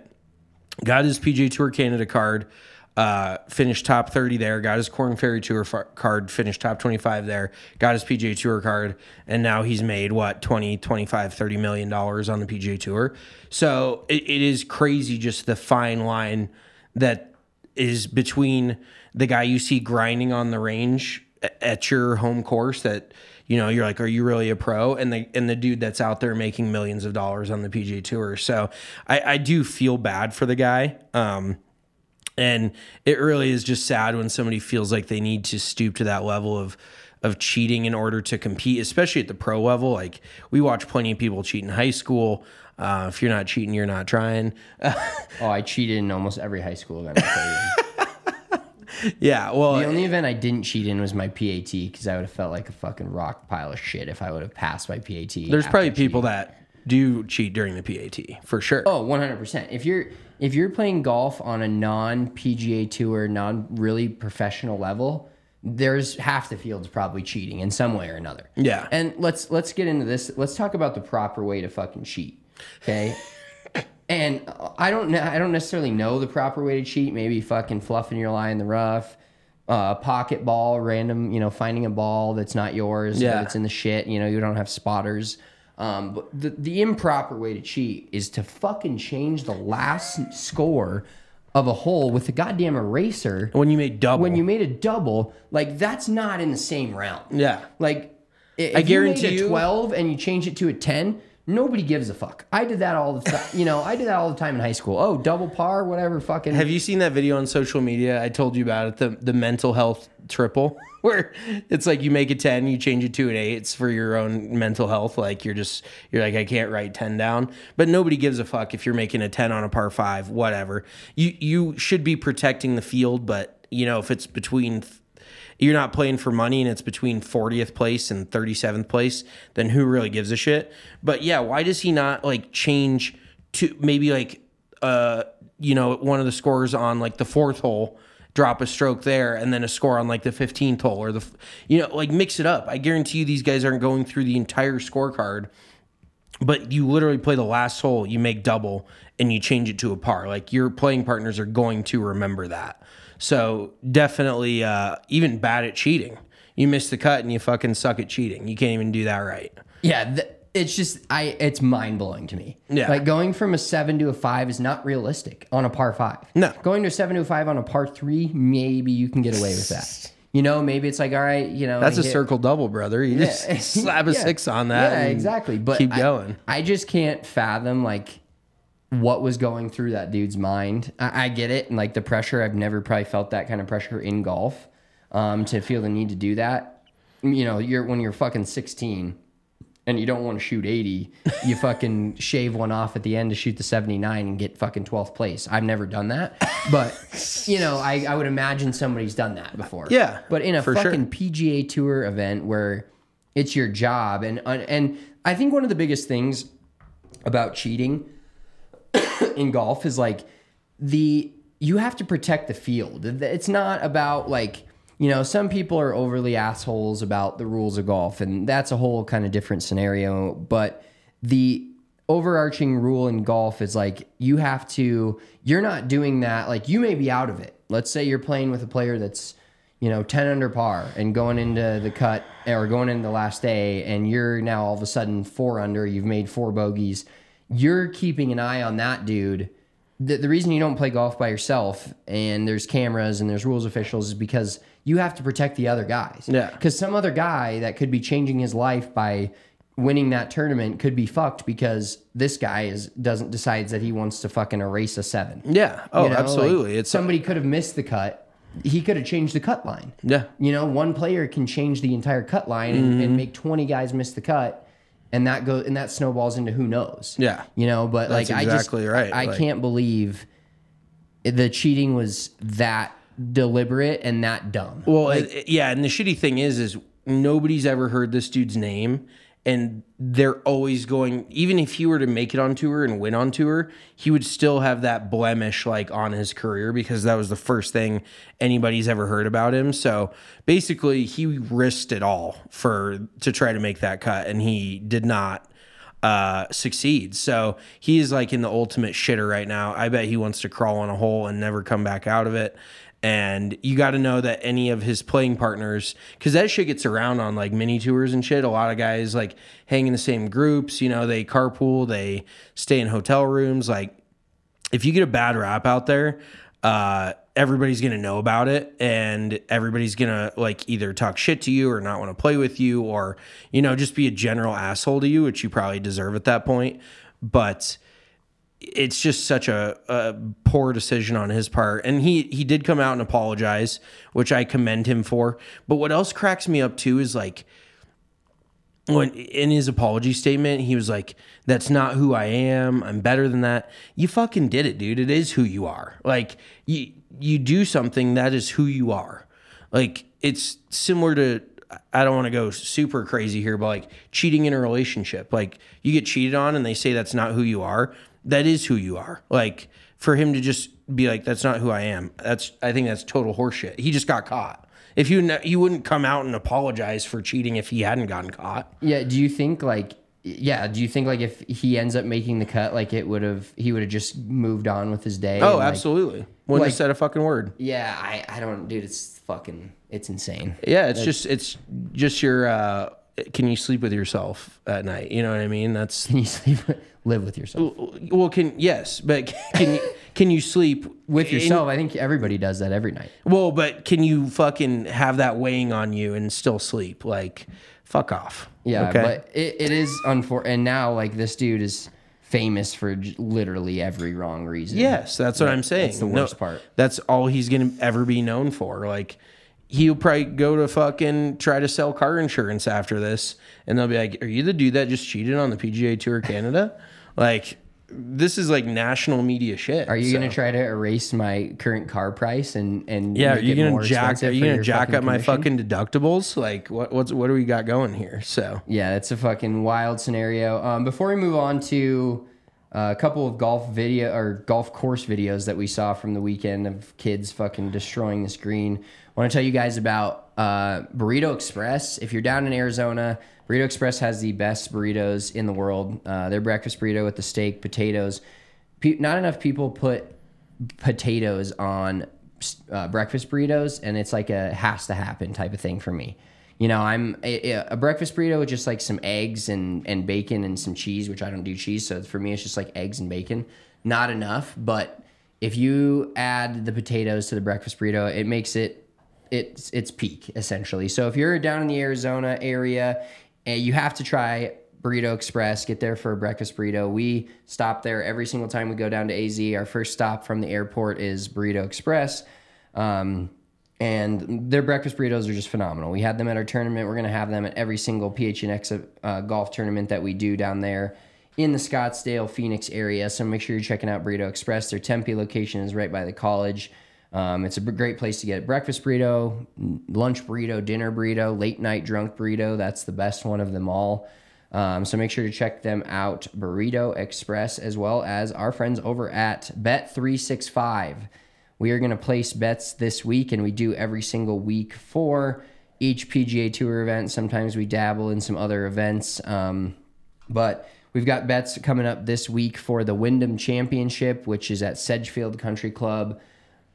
got his PGA Tour Canada card, uh, finished top 30 there, got his Korn Ferry Tour card, finished top 25 there, got his PGA Tour card, and now he's made what, 20, 25, 30 million dollars on the PGA Tour. So it, it is crazy just the fine line that is between the guy you see grinding on the range at your home course that you know you're like are you really a pro? And the and the dude that's out there making millions of dollars on the PGA tour. So I, I do feel bad for the guy um and it really is just sad when somebody feels like they need to stoop to that level of of cheating in order to compete especially at the pro level. Like we watch plenty of people cheat in high school. Uh, if you're not cheating you're not trying. [laughs] Oh, I cheated in almost every high school event. I played in. yeah well The only eh, event I didn't cheat in was my PAT because I would have felt like a fucking rock pile of shit if I would have passed my PAT. There's probably cheating. people that do cheat during the PAT for sure. Oh, 100%. If you're if you're playing golf on a non PGA tour, non really professional level, there's half the field's probably cheating in some way or another. Yeah. And let's let's get into this. Let's talk about the proper way to fucking cheat. Okay? And I don't know I don't necessarily know the proper way to cheat. Maybe fucking fluffing your lie in the rough. Uh, pocket ball, random, you know, finding a ball that's not yours, Yeah. it's in the shit. You know, you don't have spotters. Um, but the, the improper way to cheat is to fucking change the last score of a hole with a goddamn eraser When you made double. when you made a double, like that's not in the same realm. Yeah. Like i- if I you guarantee made a 12 and you change it to a 10, nobody gives a fuck. I did that all the time. you know, I did that all the time in high school. Oh, double par, whatever, fucking. Have you seen that video on social media? I told you about it, the the mental health triple, [laughs] where it's like you make a ten, you change it to an eight. It's for your own mental health. Like you're just you're like I can't write ten down, but nobody gives a fuck if you're making a ten on a par five, whatever. You you should be protecting the field, but you know if it's between. You're not playing for money and it's between 40th place and 37th place, then who really gives a shit? But yeah, why does he not like change to maybe like uh you know one of the scores on like the fourth hole drop a stroke there and then a score on like the 15th hole or the you know like mix it up. I guarantee you these guys aren't going through the entire scorecard but you literally play the last hole you make double and you change it to a par. Like your playing partners are going to remember that so definitely uh even bad at cheating you miss the cut and you fucking suck at cheating you can't even do that right Yeah, th- it's just I. It's mind blowing to me. Yeah. like going from a seven to a five is not realistic on a par five. No. going to a seven to a five on a par three, maybe you can get away with that. [laughs] You know, maybe it's like all right, you know, that's a hit- circle double brother you just [laughs] slap a Yeah. six on that Yeah, exactly. But keep I- going I, just can't fathom like what was going through that dude's mind. I, I get it, and like the pressure. I've never probably felt that kind of pressure in golf. Um, to feel the need to do that, you know, you're when you're fucking 16 and you don't want to shoot 80, you [laughs] fucking shave one off at the end to shoot the 79 and get fucking 12th place. I've never done that, but [laughs] you know, I, I would imagine somebody's done that before. Yeah, but in a for sure. fucking PGA Tour event where it's your job, and and I think one of the biggest things about cheating in golf is like the you have to protect the field. It's not about like you know some people are overly assholes about the rules of golf, and that's a whole kind of different scenario. But the overarching rule in golf is like you have to you're not doing that like you may be out of it let's say you're playing with a player that's you know 10 under par and going into the cut or going into the last day and you're now all of a sudden four under you've made four bogeys you're keeping an eye on that dude the, the reason you don't play golf by yourself and there's cameras and there's rules officials is because you have to protect the other guys Yeah. because some other guy that could be changing his life by winning that tournament could be fucked because this guy is doesn't decides that he wants to fucking erase a seven. Yeah. Oh, You know, like, absolutely. it's somebody could have missed the cut. He could have changed the cut line. Yeah. You know, one player can change the entire cut line Mm-hmm. and make twenty guys miss the cut, and that go and that snowballs into who knows. Yeah. You know, but That's like exactly I just right, I, like- can't believe the cheating was that deliberate and that dumb. Well, it- it- yeah, and the shitty thing is, is nobody's ever heard this dude's name, and they're always going. Even if he were to make it on tour and win on tour, he would still have that blemish like on his career because that was the first thing anybody's ever heard about him. So basically, he risked it all for to try to make that cut, and he did not uh succeed. So he is like in the ultimate shitter right now. I bet he wants to crawl in a hole and never come back out of it. And you got to know that any of his playing partners, because that shit gets around on like mini tours and shit. A lot of guys like hang in the same groups, you know, they carpool, they stay in hotel rooms. Like, if you get a bad rap out there, uh, everybody's gonna know about it, and everybody's gonna like either talk shit to you or not want to play with you, or you know just be a general asshole to you, which you probably deserve at that point. But it's just such a, a poor decision on his part, and he he did come out and apologize, which I commend him for. But what else cracks me up too is like when in his apology statement, he was like, "That's not who I am. I'm better than that." You fucking did it, dude. It is who you are. Like you you do something that is who you are. Like it's similar to I don't want to go super crazy here, but like cheating in a relationship. Like you get cheated on and they say that's not who you are. That is who you are. Like for him to just be like, "That's not who I am." That's I think that's total horseshit. He just got caught. If you ne- you wouldn't come out and apologize for cheating if he hadn't gotten caught. Yeah. Do you think like yeah? Do you think like if he ends up making the cut, like it would have he would have just moved on with his day? Oh, and, like- absolutely. Wouldn't like- have said a fucking word. Yeah. I I don't, dude. It's fucking. It's insane. Yeah, it's just it's just your uh can you sleep with yourself at night? You know what I mean? That's [laughs] Can you sleep, live with yourself? well, can yes, but [laughs] can you can you sleep With in- yourself, I think everybody does that every night. well, but can you fucking have that weighing on you and still sleep? Like, fuck off. Yeah, Okay? but it, it is unfortunate. And now, like this dude is famous for j- literally every wrong reason. Yes, that's what I'm saying. That's the No, worst part. That's all he's gonna ever be known for. Like he'll probably go to fucking try to sell car insurance after this, and they'll be like, "Are you the dude that just cheated on the PGA Tour Canada?" [laughs] like this is like national media shit. Are you so- gonna try to erase my current car price and and Yeah, are you gonna jack? Are you gonna jack up my fucking deductibles? Like what? What's what do we got going here? So Yeah, it's a fucking wild scenario. Um, before we move on to uh, a couple of golf video or golf course videos that we saw from the weekend of kids fucking destroying the green, I want to tell you guys about uh, Burrito Express. If you're down in Arizona, Burrito Express has the best burritos in the world. Uh, their breakfast burrito with the steak, potatoes. Pe- not enough people put potatoes on uh, breakfast burritos, and it's like a has to happen type of thing for me. You know, I'm a, a breakfast burrito with just like some eggs and and bacon and some cheese, which I don't do cheese, so for me it's just like eggs and bacon. Not enough, but if you add the potatoes to the breakfast burrito, it makes it it's it's peak essentially. So if you're down in the Arizona area, and you have to try Burrito Express, get there for a breakfast burrito. We stop there every single time we go down to AZ. Our first stop from the airport is Burrito Express. Um, and their breakfast burritos are just phenomenal. We had them at our tournament. We're going to have them at every single PHNX uh, golf tournament that we do down there in the Scottsdale, Phoenix area. So make sure you're checking out Burrito Express. Their Tempe location is right by the college. Um, it's a great place to get breakfast burrito, lunch burrito, dinner burrito, late night drunk burrito. That's the best one of them all. Um, so make sure to check them out, Burrito Express, as well as our friends over at Bet365. We are going to place bets this week, and we do every single week for each PGA Tour event. Sometimes we dabble in some other events, um, but we've got bets coming up this week for the Wyndham Championship, which is at Sedgefield Country Club.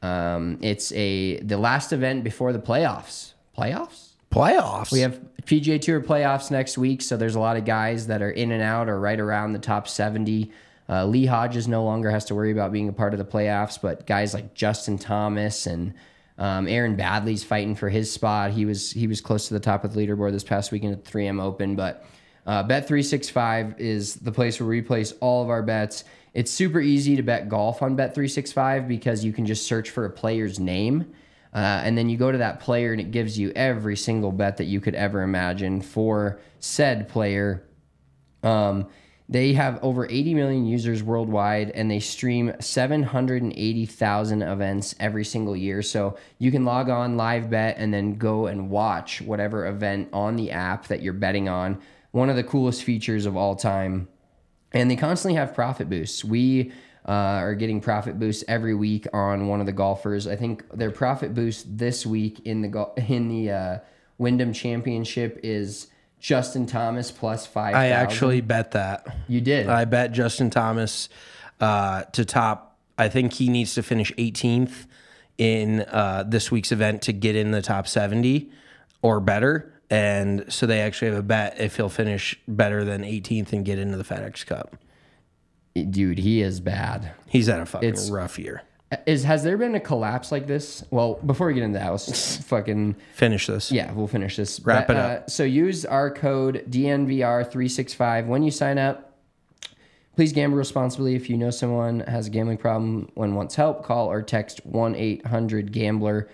Um, it's a the last event before the playoffs. Playoffs? playoffs. We have PGA Tour playoffs next week, so there's a lot of guys that are in and out or right around the top 70. Uh, Lee Hodges no longer has to worry about being a part of the playoffs, but guys like Justin Thomas and um, Aaron Baddeley's fighting for his spot. He was he was close to the top of the leaderboard this past weekend at the 3M Open, but uh, Bet365 is the place where we place all of our bets. It's super easy to bet golf on Bet365 because you can just search for a player's name. Uh, and then you go to that player and it gives you every single bet that you could ever imagine for said player. Um, they have over 80 million users worldwide and they stream 780,000 events every single year. So you can log on, live bet, and then go and watch whatever event on the app that you're betting on. One of the coolest features of all time and they constantly have profit boosts. We uh, are getting profit boosts every week on one of the golfers. I think their profit boost this week in the go- [laughs] in the uh, Wyndham Championship is Justin Thomas plus five. I actually bet that. you did. I bet Justin Thomas uh, to top. I think he needs to finish 18th in uh, this week's event to get in the top 70 or better. And so they actually have a bet if he'll finish better than 18th and get into the FedEx Cup. Dude, he is bad. He's had a fucking It's- rough year. Is has there been a collapse like this? Well, before we get into that, let's [laughs] fucking Finish this. Yeah, we'll finish this. Wrap But, it up. Uh, so use our code DNVR365 when you sign up. Please gamble responsibly. If you know someone has a gambling problem and wants help, call or text 1 800 Gambler.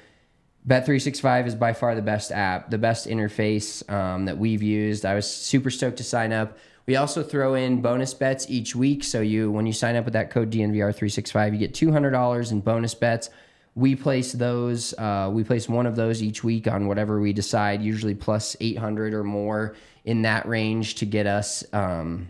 Bet365 is by far the best app, the best interface um, that we've used. I was super stoked to sign up. We also throw in bonus bets each week. So you, when you sign up with that code DNVR365, you get $200 in bonus bets. We place those. Uh, we place one of those each week on whatever we decide. Usually plus 800 or more in that range to get us um,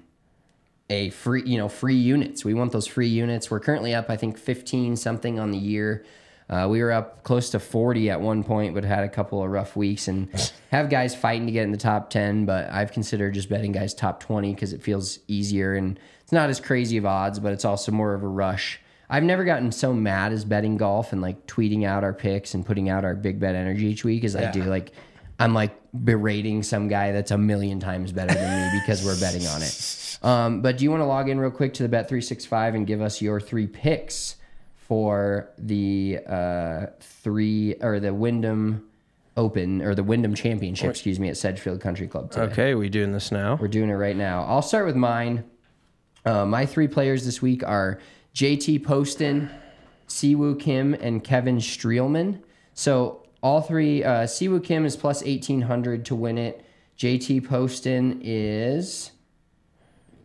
a free, you know, free units. We want those free units. We're currently up, I think, 15 something on the year. Uh, we were up close to 40 at one point, but had a couple of rough weeks and have guys fighting to get in the top 10. But I've considered just betting guys top 20 because it feels easier and it's not as crazy of odds, but it's also more of a rush. I've never gotten so mad as betting golf and like tweeting out our picks and putting out our big bet energy each week as I do like I'm like berating some guy that's a million times better than me because we're betting on it. [laughs] Um, but do you want to log in real quick to the Bet three six five and give us your three picks for the uh, three or the Wyndham Open or the Wyndham Championship? Excuse me, at Sedgefield Country Club today. Okay, we doing this now? We're doing it right now. I'll start with mine. Uh, my three players this week are JT Poston, Siwoo Kim, and Kevin Streelman. So all three, uh, Siwoo Kim is plus 1800 to win it. JT Poston is,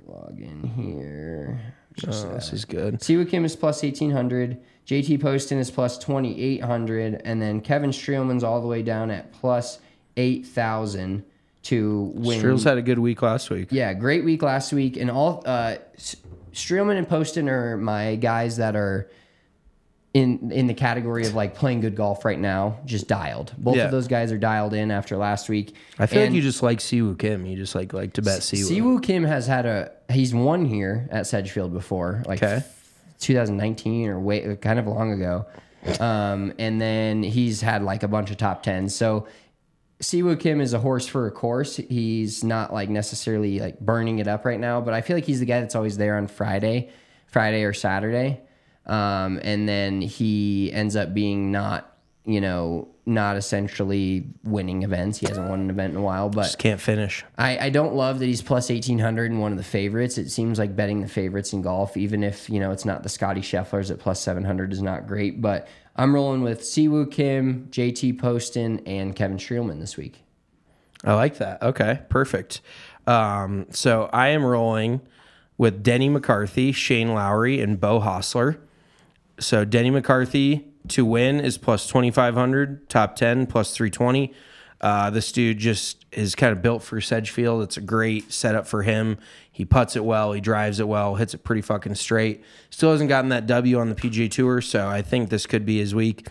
log in here. Oh, this is good. Siwoo Kim is plus 1800. JT Poston is plus 2800. And then Kevin Streelman's all the way down at plus 8000 to win. Streel's had a good week last week. Yeah, great week last week, and all uh, S- Streelman and Poston are my guys that are in in the category of like playing good golf right now, just dialed. Both Yeah. of those guys are dialed in after last week. I feel And like you just like Siwoo Kim. You just like like to bet Siwoo. Siwoo Kim has had a he's won here at Sedgefield before, like Okay. 2019 or way kind of long ago. Um, and then he's had like a bunch of top tens. So Siwoo Kim is a horse for a course. He's not like necessarily like burning it up right now, but I feel like he's the guy that's always there on Friday, Friday or Saturday. Um, and then he ends up being not, you know, not essentially winning events. He hasn't won an event in a while, but Just can't finish. I, I don't love that he's plus 1800 and one of the favorites. It seems like betting the favorites in golf, even if, you know, it's not the Scotty Schefflers at plus 700 is not great. But I'm rolling with Siwoo Kim, JT Poston, and Kevin Streelman this week. I like that. Okay, perfect. Um, so I am rolling with Denny McCarthy, Shane Lowry, and Beau Hossler. So Denny McCarthy to win is plus 2,500, top 10 plus 320. Uh, this dude just is kind of built for Sedgefield. It's a great setup for him. He puts it well, he drives it well, hits it pretty fucking straight. Still hasn't gotten that W on the PGA Tour, so I think this could be his week.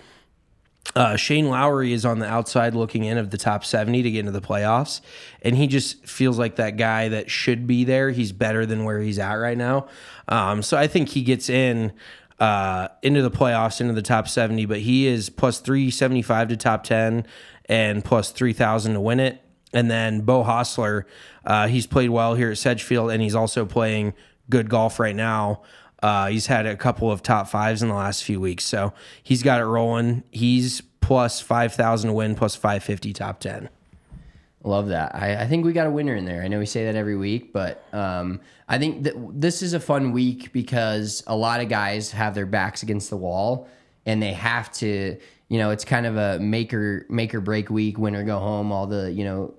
Uh, Shane Lowry is on the outside looking in of the top 70 to get into the playoffs. And he just feels like that guy that should be there. He's better than where he's at right now. Um, so I think he gets in uh, into the playoffs, into the top 70, but he is plus 375 to top 10 and plus 3,000 to win it. And then Beau Hossler, uh, he's played well here at Sedgefield, and he's also playing good golf right now. Uh, he's had a couple of top fives in the last few weeks, so he's got it rolling. He's plus five thousand to win, plus five fifty top ten. Love that. I, I think we got a winner in there. I know we say that every week, but um, I think that this is a fun week because a lot of guys have their backs against the wall and they have to, you know, it's kind of a make or make or break week, win or go home, all the, you know,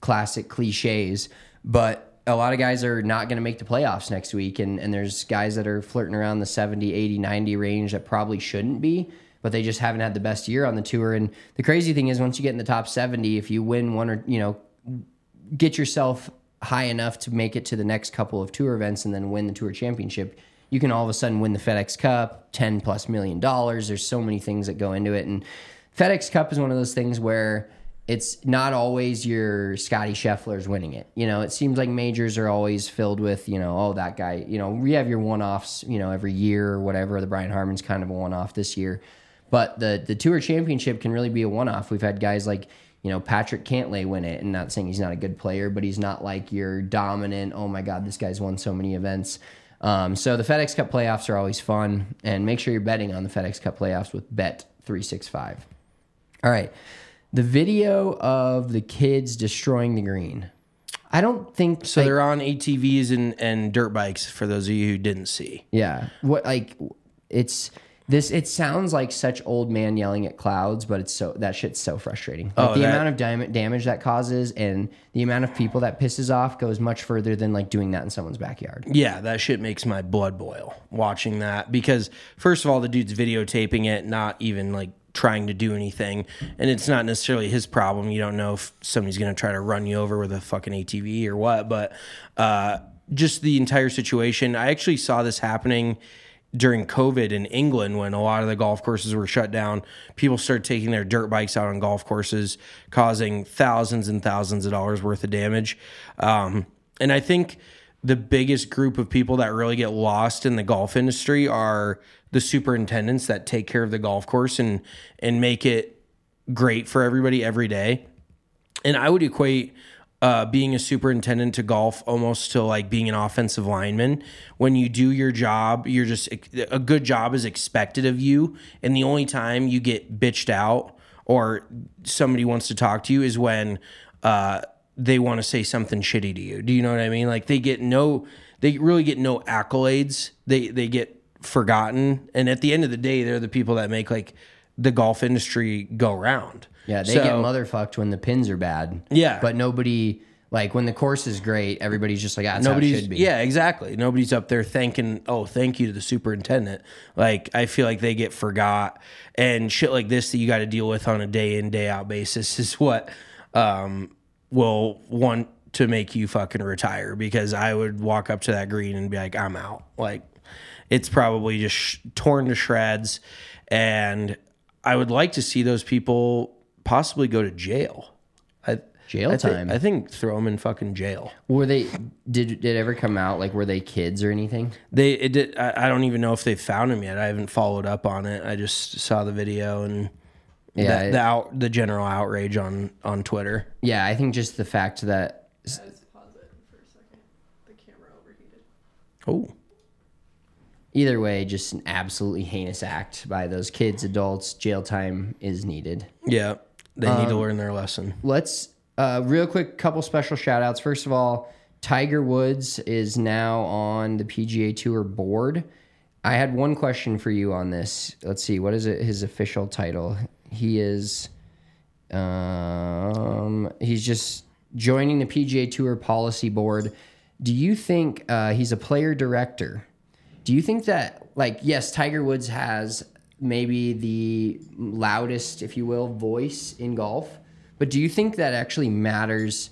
classic cliches. But a lot of guys are not going to make the playoffs next week. And, and there's guys that are flirting around the 70, 80, 90 range that probably shouldn't be but they just haven't had the best year on the tour. And the crazy thing is, once you get in the top 70, if you win one or, you know, get yourself high enough to make it to the next couple of tour events and then win the tour championship, you can all of a sudden win the FedEx Cup, 10 plus million dollars. There's so many things that go into it. And FedEx Cup is one of those things where it's not always your Scotty Scheffler's winning it. You know, it seems like majors are always filled with, you know, oh, that guy, you know, we have your one offs, you know, every year or whatever. The Brian Harman's kind of a one off this year. But the the tour championship can really be a one off. We've had guys like, you know, Patrick Cantlay win it, and not saying he's not a good player, but he's not like your dominant, oh my God, this guy's won so many events. Um, so the FedEx Cup playoffs are always fun, and make sure you're betting on the FedEx Cup playoffs with Bet365. All right. The video of the kids destroying the green. I don't think So like- they're on ATVs and, and dirt bikes for those of you who didn't see. Yeah. What like it's this it sounds like such old man yelling at clouds, but it's so that shit's so frustrating. Like Oh, the that- amount of dam- damage that causes and the amount of people that pisses off goes much further than like doing that in someone's backyard. Yeah, that shit makes my blood boil watching that because first of all, the dude's videotaping it, not even like trying to do anything, and it's not necessarily his problem. You don't know if somebody's gonna try to run you over with a fucking ATV or what, but uh, just the entire situation. I actually saw this happening during COVID in England when a lot of the golf courses were shut down. People started taking their dirt bikes out on golf courses, causing thousands and thousands of dollars worth of damage. Um, and I think the biggest group of people that really get lost in the golf industry are the superintendents that take care of the golf course and and make it great for everybody every day. And I would equate uh, being a superintendent to golf almost to like being an offensive lineman. When you do your job, you're just a good job is expected of you. And the only time you get bitched out or somebody wants to talk to you is when uh, they want to say something shitty to you. Do you know what I mean? Like they get no, they really get no accolades. They they get forgotten. And at the end of the day, they're the people that make like the golf industry go round. Yeah, they So- get motherfucked when the pins are bad. Yeah. But nobody like when the course is great, everybody's just like, ah, that's how it Nobody's should be. yeah, exactly. Nobody's up there thanking, oh, thank you to the superintendent. Like I feel like they get forgot and shit like this that you got to deal with on a day in day out basis is what um, will want to make you fucking retire because I would walk up to that green and be like, I'm out. Like it's probably just sh- torn to shreds, and I would like to see those people possibly go to jail. I, Jail I thi- time. I think throw them in fucking jail. Were they did did it ever come out like were they kids or anything? They it did. I, I don't even know if they found him yet. I haven't followed up on it. I just saw the video and Yeah, the, it- the out the general outrage on on Twitter. Yeah, I think just the fact that Oh, either way, just an absolutely heinous act by those kids, adults. Jail time is needed. yeah. They need to learn their lesson. Let's uh, real quick couple special shout outs. First of all, Tiger Woods is now on the PGA Tour board. I had one question for you on this. Let's see, what is it? His official title? He is, um, he's just joining the PGA Tour policy board. Do you think uh, he's a player director? Do you think that, like, yes, Tiger Woods has maybe the loudest, if you will, voice in golf, but do you think that actually matters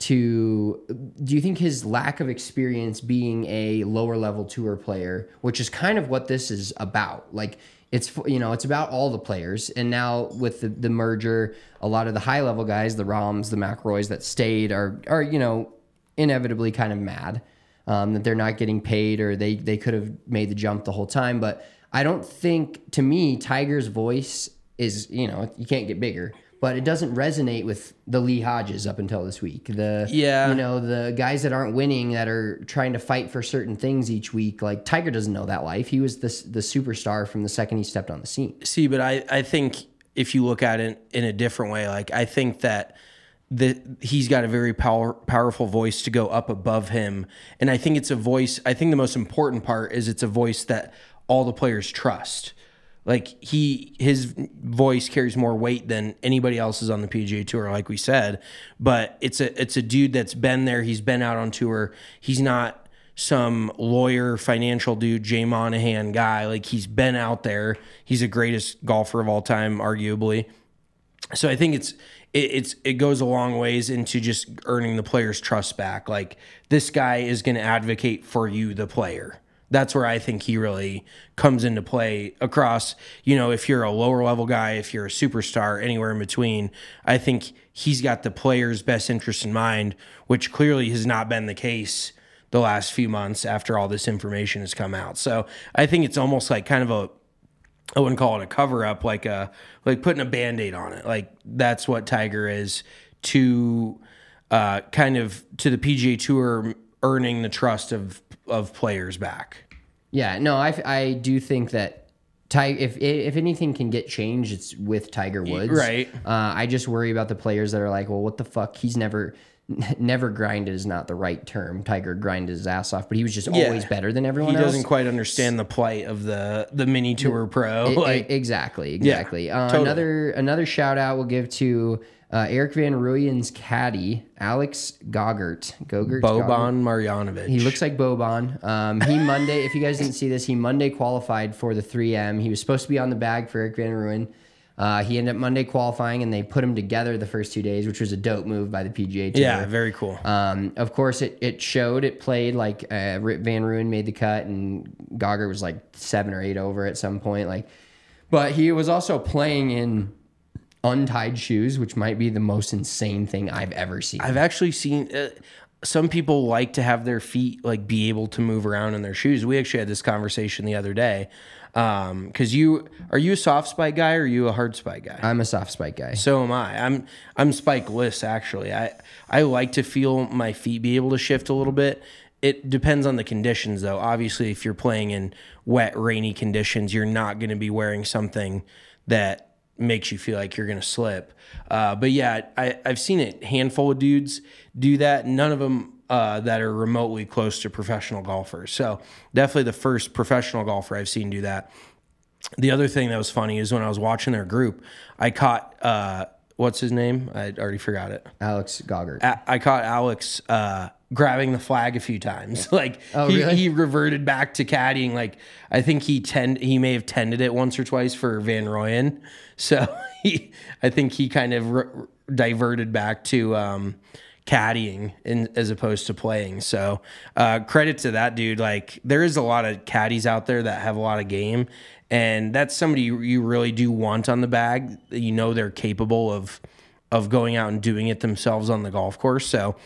to? Do you think his lack of experience being a lower level tour player, which is kind of what this is about, like, it's you know it's about all the players, and now with the, the merger, a lot of the high level guys, the Rahms, the McIlroys that stayed are are you know inevitably kind of mad um, that they're not getting paid or they they could have made the jump the whole time. But I don't think to me Tiger's voice is you know you can't get bigger, but it doesn't resonate with the Lee Hodges up until this week. The Yeah. you know the guys that aren't winning that are trying to fight for certain things each week. Like Tiger doesn't know that life. He was the the superstar from the second he stepped on the scene. See, but I, I think if you look at it in a different way, like I think that the he's got a very power, powerful voice to go up above him, and I think it's a voice. I think the most important part is it's a voice that all the players trust. Like he, his voice carries more weight than anybody else's on the PGA Tour, like we said. But it's a it's a dude that's been there. He's been out on tour. He's not some lawyer, financial dude, Jay Monahan guy. Like he's been out there. He's the greatest golfer of all time, arguably. So I think it's it, it's it goes a long ways into just earning the player's trust back. Like this guy is going to advocate for you, the player. That's where I think he really comes into play across, you know, if you're a lower level guy, if you're a superstar, anywhere in between. I think he's got the player's best interest in mind, which clearly has not been the case the last few months after all this information has come out. So I think it's almost like kind of a I wouldn't call it a cover up, like a like putting a band aid on it. Like that's what Tiger is to uh, kind of to the PGA Tour earning the trust of of players back. Yeah, no, I, I do think that Tiger, if if anything can get changed, it's with Tiger Woods. right. Uh, I just worry about the players that are like, well, what the fuck? He's never, [laughs] never grinded is not the right term. Tiger grinded his ass off, but he was just Yeah. always better than everyone He else. doesn't quite understand the plight of the the mini tour pro. E- like e- exactly, exactly. uh, totally. Another another shout out we'll give to uh, Erik Van Rooyen's caddy, Alex Gaugert. Gaugert. Gaugert? Boban Marjanovic. He looks like Boban. Um, he Monday, if you guys didn't see this, he Monday qualified for the 3M. He was supposed to be on the bag for Erik Van Rooyen. Uh, he ended up Monday qualifying, and they put him together the first two days, which was a dope move by the PGA Tour. yeah, very cool. Um, of course, it, it showed, it played like uh, Rip Van Ruin made the cut, and Gaugert was like seven or eight over at some point. Like, but he was also playing in untied shoes, which might be the most insane thing I've ever seen. I've actually seen. Uh, some people like to have their feet like be able to move around in their shoes. We actually had this conversation the other day. Um, cause you are you a soft spike guy or are you a hard spike guy? I'm a soft spike guy. So am I. I'm I'm spikeless actually. I I like to feel my feet be able to shift a little bit. It depends on the conditions though. Obviously, if you're playing in wet, rainy conditions, you're not going to be wearing something that makes you feel like you're going to slip. Uh, but yeah, I, I've seen a handful of dudes do that. None of them uh, that are remotely close to professional golfers. So definitely the first professional golfer I've seen do that. The other thing that was funny is when I was watching their group, I caught uh, what's his name? I already forgot it. Alex Gaugert. A- I caught Alex uh, grabbing the flag a few times. [laughs] Like Oh, he, really? he reverted back to caddying. Like I think he tend he may have tended it once or twice for Van Rooyen. [laughs] So he, I think he kind of re- diverted back to um, caddying in, as opposed to playing. So uh, credit to that dude. Like there is a lot of caddies out there that have a lot of game, and that's somebody you, you really do want on the bag. You know they're capable of of going out and doing it themselves on the golf course. So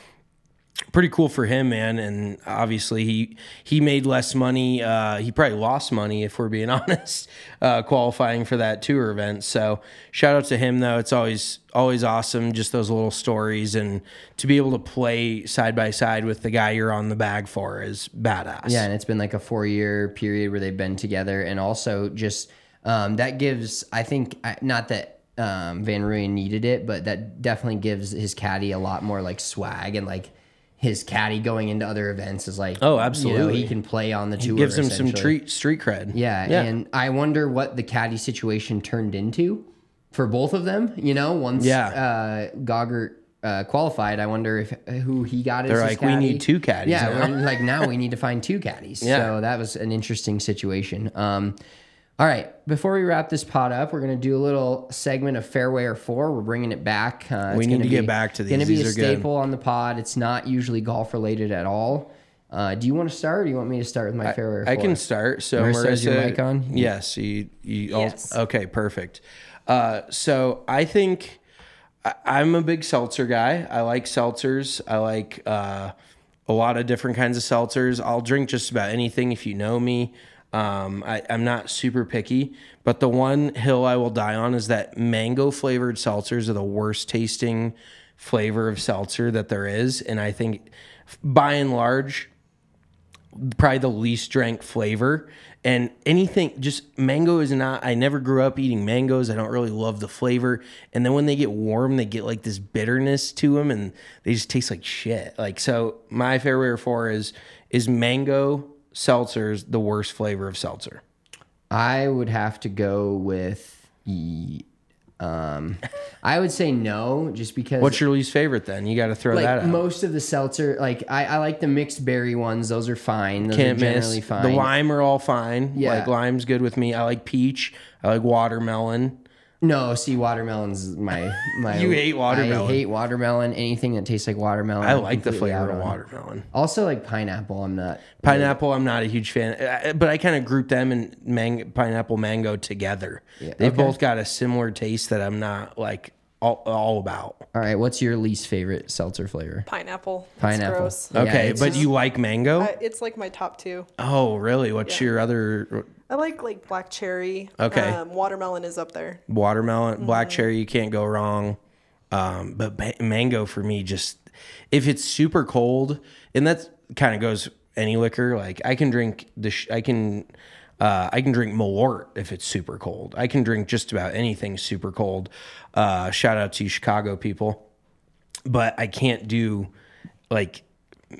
pretty cool for him, man. And obviously he he made less money. Uh, he probably lost money if we're being [laughs] honest, uh, qualifying for that tour event. So shout out to him though. It's always always awesome just those little stories and to be able to play side by side with the guy you're on the bag for is badass. Yeah, and it's been like a four year period where they've been together, and also just um, that gives I think not that um, Van Rooyen needed it, but that definitely gives his caddy a lot more like swag and like his caddy going into other events is like Oh, you know, absolutely. he can play on the tour. gives him some treat street cred. Yeah, Yeah. and I wonder what the caddy situation turned into for both of them. You know, once Yeah. uh, uh, qualified, I wonder if who he got They're like, we need two caddies Yeah, now. like [laughs] now we need to find two caddies. Yeah. So that was an interesting situation. Um, all right, before we wrap this pod up, we're gonna do a little segment of fairway or fore. We're bringing it back. Uh, We need gonna to get back to these. Gonna be These a are good. staple on the pod. It's not usually golf related at all. Uh, do you want to start, or do you want me to start with my fairway or I can start. So Marissa, Marissa, is your mic on? Yes. You. You. all- Yes. okay. Perfect. Uh, so I think I, I'm a big seltzer guy. I like seltzers. I like uh, a lot of different kinds of seltzers. I'll drink just about anything if you know me. Um, I, I'm not super picky, but the one hill I will die on is that mango flavored seltzers are the worst tasting flavor of seltzer that there is, and I think by and large probably the least drank flavor. And anything just mango is not i never grew up eating mangoes. I don't really love the flavor. And then when they get warm they get like this bitterness to them and they just taste like shit. Like so my favorite or four is is mango seltzers the worst flavor of seltzer I would have to go with. Um, I would say no, just because. what's your least favorite then you got to throw that out most of the seltzer? Like I, I like the mixed berry ones. Those are fine. Those can't are generally miss fine. the lime are all fine Yeah. like lime's good with me i like peach i like watermelon No, see, watermelon's my [laughs] my. You hate watermelon. I hate watermelon. Anything that tastes like watermelon. i like the flavor of watermelon Also, like pineapple. I'm not. Pineapple, I'm not a huge fan, Uh, but I kind of group them and mang- pineapple mango together. They've okay. both got a similar taste that I'm not like all, all about. All right, what's your least favorite seltzer flavor? Pineapple. It's Pineapple. gross. Yeah, Okay, it's but just- you like mango? Uh, it's like my top two. oh, really? What's Yeah. your other I like like black cherry. Okay. Um, watermelon is up there. watermelon, Mm-hmm. black cherry? You can't go wrong. Um, but ba- mango for me, just if it's super cold, and that kind of goes any liquor. Like I can drink the, sh- I can. Uh, I can drink Malort if it's super cold. I can drink just about anything super cold. Uh, shout out to you Chicago people. But I can't do like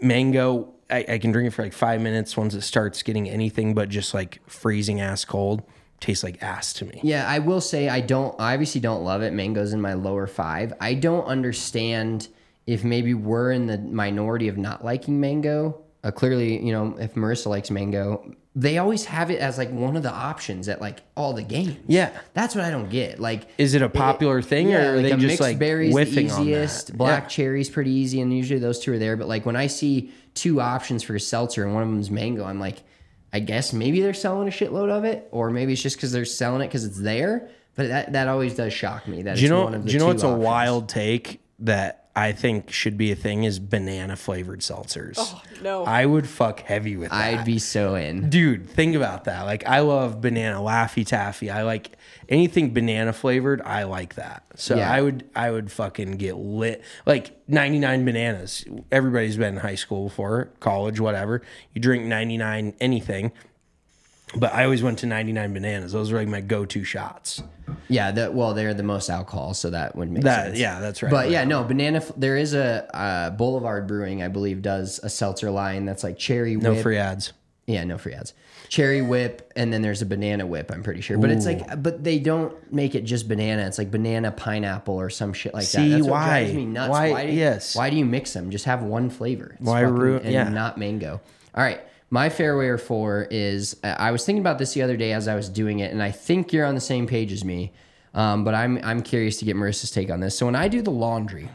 mango. I, I can drink it for like five minutes. Once it starts getting anything but just like freezing ass cold, tastes like ass to me. Yeah, I will say I don't. I obviously don't love it. Mango's in my lower five. I don't understand if maybe we're in the minority of not liking mango. Uh, clearly, you know, if Marissa likes mango, they always have it as like one of the options at like all the games. Yeah. that's what I don't get. Like, Is it a popular thing, or are they a just mixed like berries the whiffing on that? easiest? Black Yeah. cherry's pretty easy, and usually those two are there. But like when I see two options for seltzer and one of them's mango, I'm like, I guess maybe they're selling a shitload of it, or maybe it's just because they're selling it because it's there. But that that always does shock me. That Do you know? one of the Do you know it's a wild take that I think should be a thing is banana flavored seltzers. Oh, no. I would fuck heavy with that. I'd be so in. Dude, think about that. Like I love banana laffy taffy. I like anything banana flavored. I like that. So Yeah. I would I would fucking get lit. Like 99 bananas. Everybody's been in high school before, college, whatever. You drink 99 anything. But I always went to 99 bananas. Those were like my go-to shots. Yeah, that well, they're the most alcohol, so that would make That sense. yeah, that's right. But yeah, no, banana. There is a uh, Boulevard Brewing, I believe, does a seltzer line that's like cherry. Whip. no free ads. Yeah, no free ads. Cherry whip, and then there's a banana whip. I'm pretty sure, but it's like, but they don't make it just banana. It's like banana pineapple or some shit like that. See, That's what why? nuts. Why- do, yes. Why do you mix them? Just have one flavor. It's Why fucking- ru- and yeah. not mango? All right, my fairway or fore is. Uh, I was thinking about this the other day as I was doing it, and I think you're on the same page as me. Um, but I'm I'm curious to get Marissa's take on this. So when I do the laundry,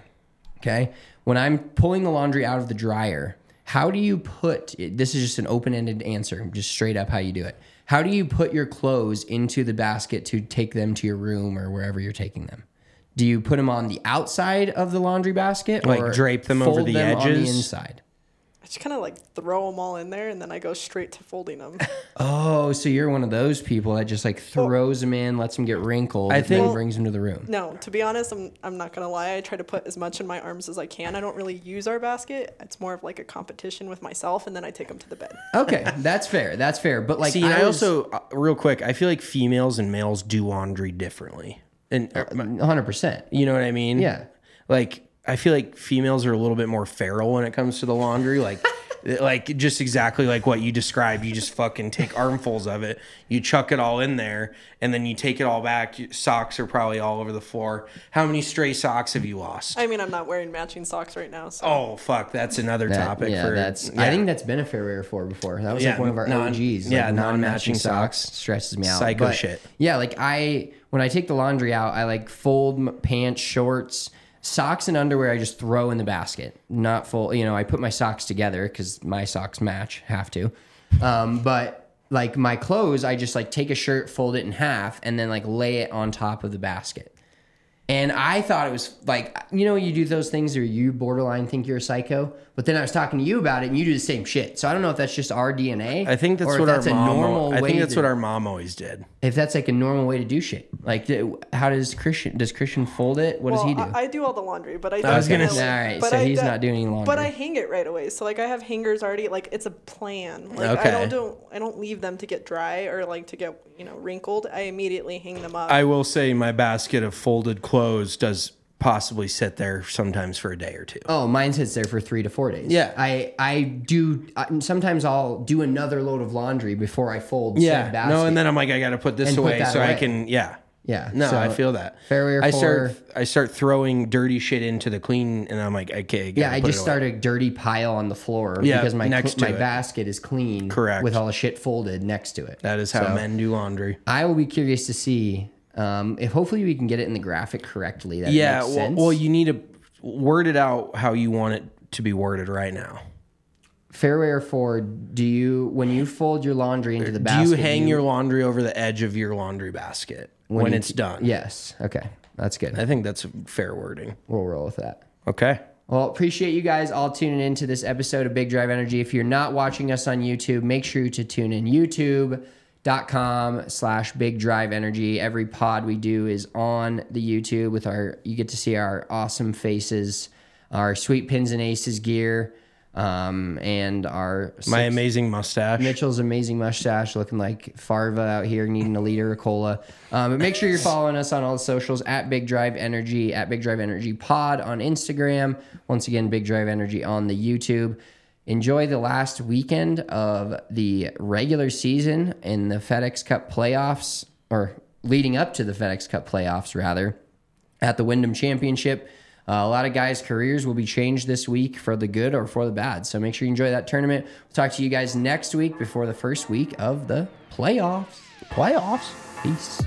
Okay. When I'm pulling the laundry out of the dryer, how do you put this is just an open ended answer, just straight up how you do it. How do you put your clothes into the basket to take them to your room or wherever you're taking them? Do you put them on the outside of the laundry basket Like drape them over the them on edges? the inside? I just kind of like throw them all in there and then I go straight to folding them. [laughs] Oh, so you're one of those people that just like throws them in, lets them get wrinkled, I and then think- brings them to the room. no, to be honest, I'm, I'm not going to lie. I try to put as much in my arms as I can. I don't really use our basket. It's more of like a competition with myself and then I take them to the bed. Okay, that's fair. That's fair. But like, See, and I, was- also uh, real quick, I feel like females and males do laundry differently. And uh, 100%. you know what I mean? Yeah. Like I feel like females are a little bit more feral when it comes to the laundry. Like [laughs] like just exactly like what you described. You just fucking take armfuls of it, you chuck it all in there, and then you take it all back. Socks are probably all over the floor. How many stray socks have you lost? I mean, I'm not wearing matching socks right now. So. oh fuck, that's another That- topic yeah, for that's. yeah. I think that's been a fair wear for before. That was Yeah, like one of our non- OGs. yeah, like non-matching non-matching socks. socks. stresses me out. Psycho But, shit. Yeah, like I when I take the laundry out, I like fold pants, shorts, socks, and underwear. I just throw in the basket, not full. You know, I put my socks together because my socks match. Have to, um, but. Like my clothes, I just like take a shirt, fold it in half, and then like lay it on top of the basket. And I thought it was like, you know, you do those things or you borderline think you're a psycho. But then I was talking to you about it and you do the same shit. So I don't know if that's just our DNA. I think that's or what that's our a mom. normal I way think that's to- what our mom always did. if that's like a normal way to do shit. Like, how does Christian, does Christian fold it? What well, does he do? I, I do all the laundry, but I, I was gonna say- All right, but so I he's de- not doing any laundry. But I hang it right away. So like I have hangers already. Like it's a plan. Like Okay. I don't do I don't leave them to get dry or like to get you know wrinkled. I immediately hang them up. I will say my basket of folded clothes does possibly sit there sometimes for a day or two. Oh, mine sits there for three to four days. Yeah. I I do. I, sometimes I'll do another load of laundry before I fold. Yeah, no, and then I'm like, I got to put this And put away so I can, yeah, Yeah, No, so I feel that. fairway I start. I start throwing dirty shit into the clean, and I'm like, okay, Yeah, I just start a dirty pile on the floor Yeah, because my next cl- my it. basket is clean. Correct. With all the shit folded next to it. That is how So, men do laundry. I will be curious to see um, if hopefully we can get it in the graphic correctly. That Yeah, makes well, sense. well, you need to word it out how you want it to be worded right now. fairway or fore. Do you when you fold your laundry into the basket? Do you hang your laundry over the edge of your laundry basket when, you- it's done? Yes. Okay, that's good. I think that's fair wording. we'll roll with that. Okay. Well, appreciate you guys all tuning into this episode of Big Drive Energy. If you're not watching us on YouTube, make sure to tune in youtube.com slash big drive energy. Every pod we do is on the YouTube with our you get to see our awesome faces, our sweet pins and aces gear, um, and our My amazing mustache. Mitchell's amazing mustache looking like Farva out here needing a liter of cola. Um, but make sure you're following us on all the socials at Big Drive Energy, at Big Drive Energy Pod on Instagram. Once again, Big Drive Energy on the YouTube. Enjoy the last weekend of the regular season in the FedEx Cup playoffs, or leading up to the FedEx Cup playoffs, rather at the Wyndham Championship. Uh, a lot of guys' careers will be changed this week for the good or for the bad. So make sure you enjoy that tournament. We'll talk to you guys next week before the first week of the playoffs. Playoffs. Peace.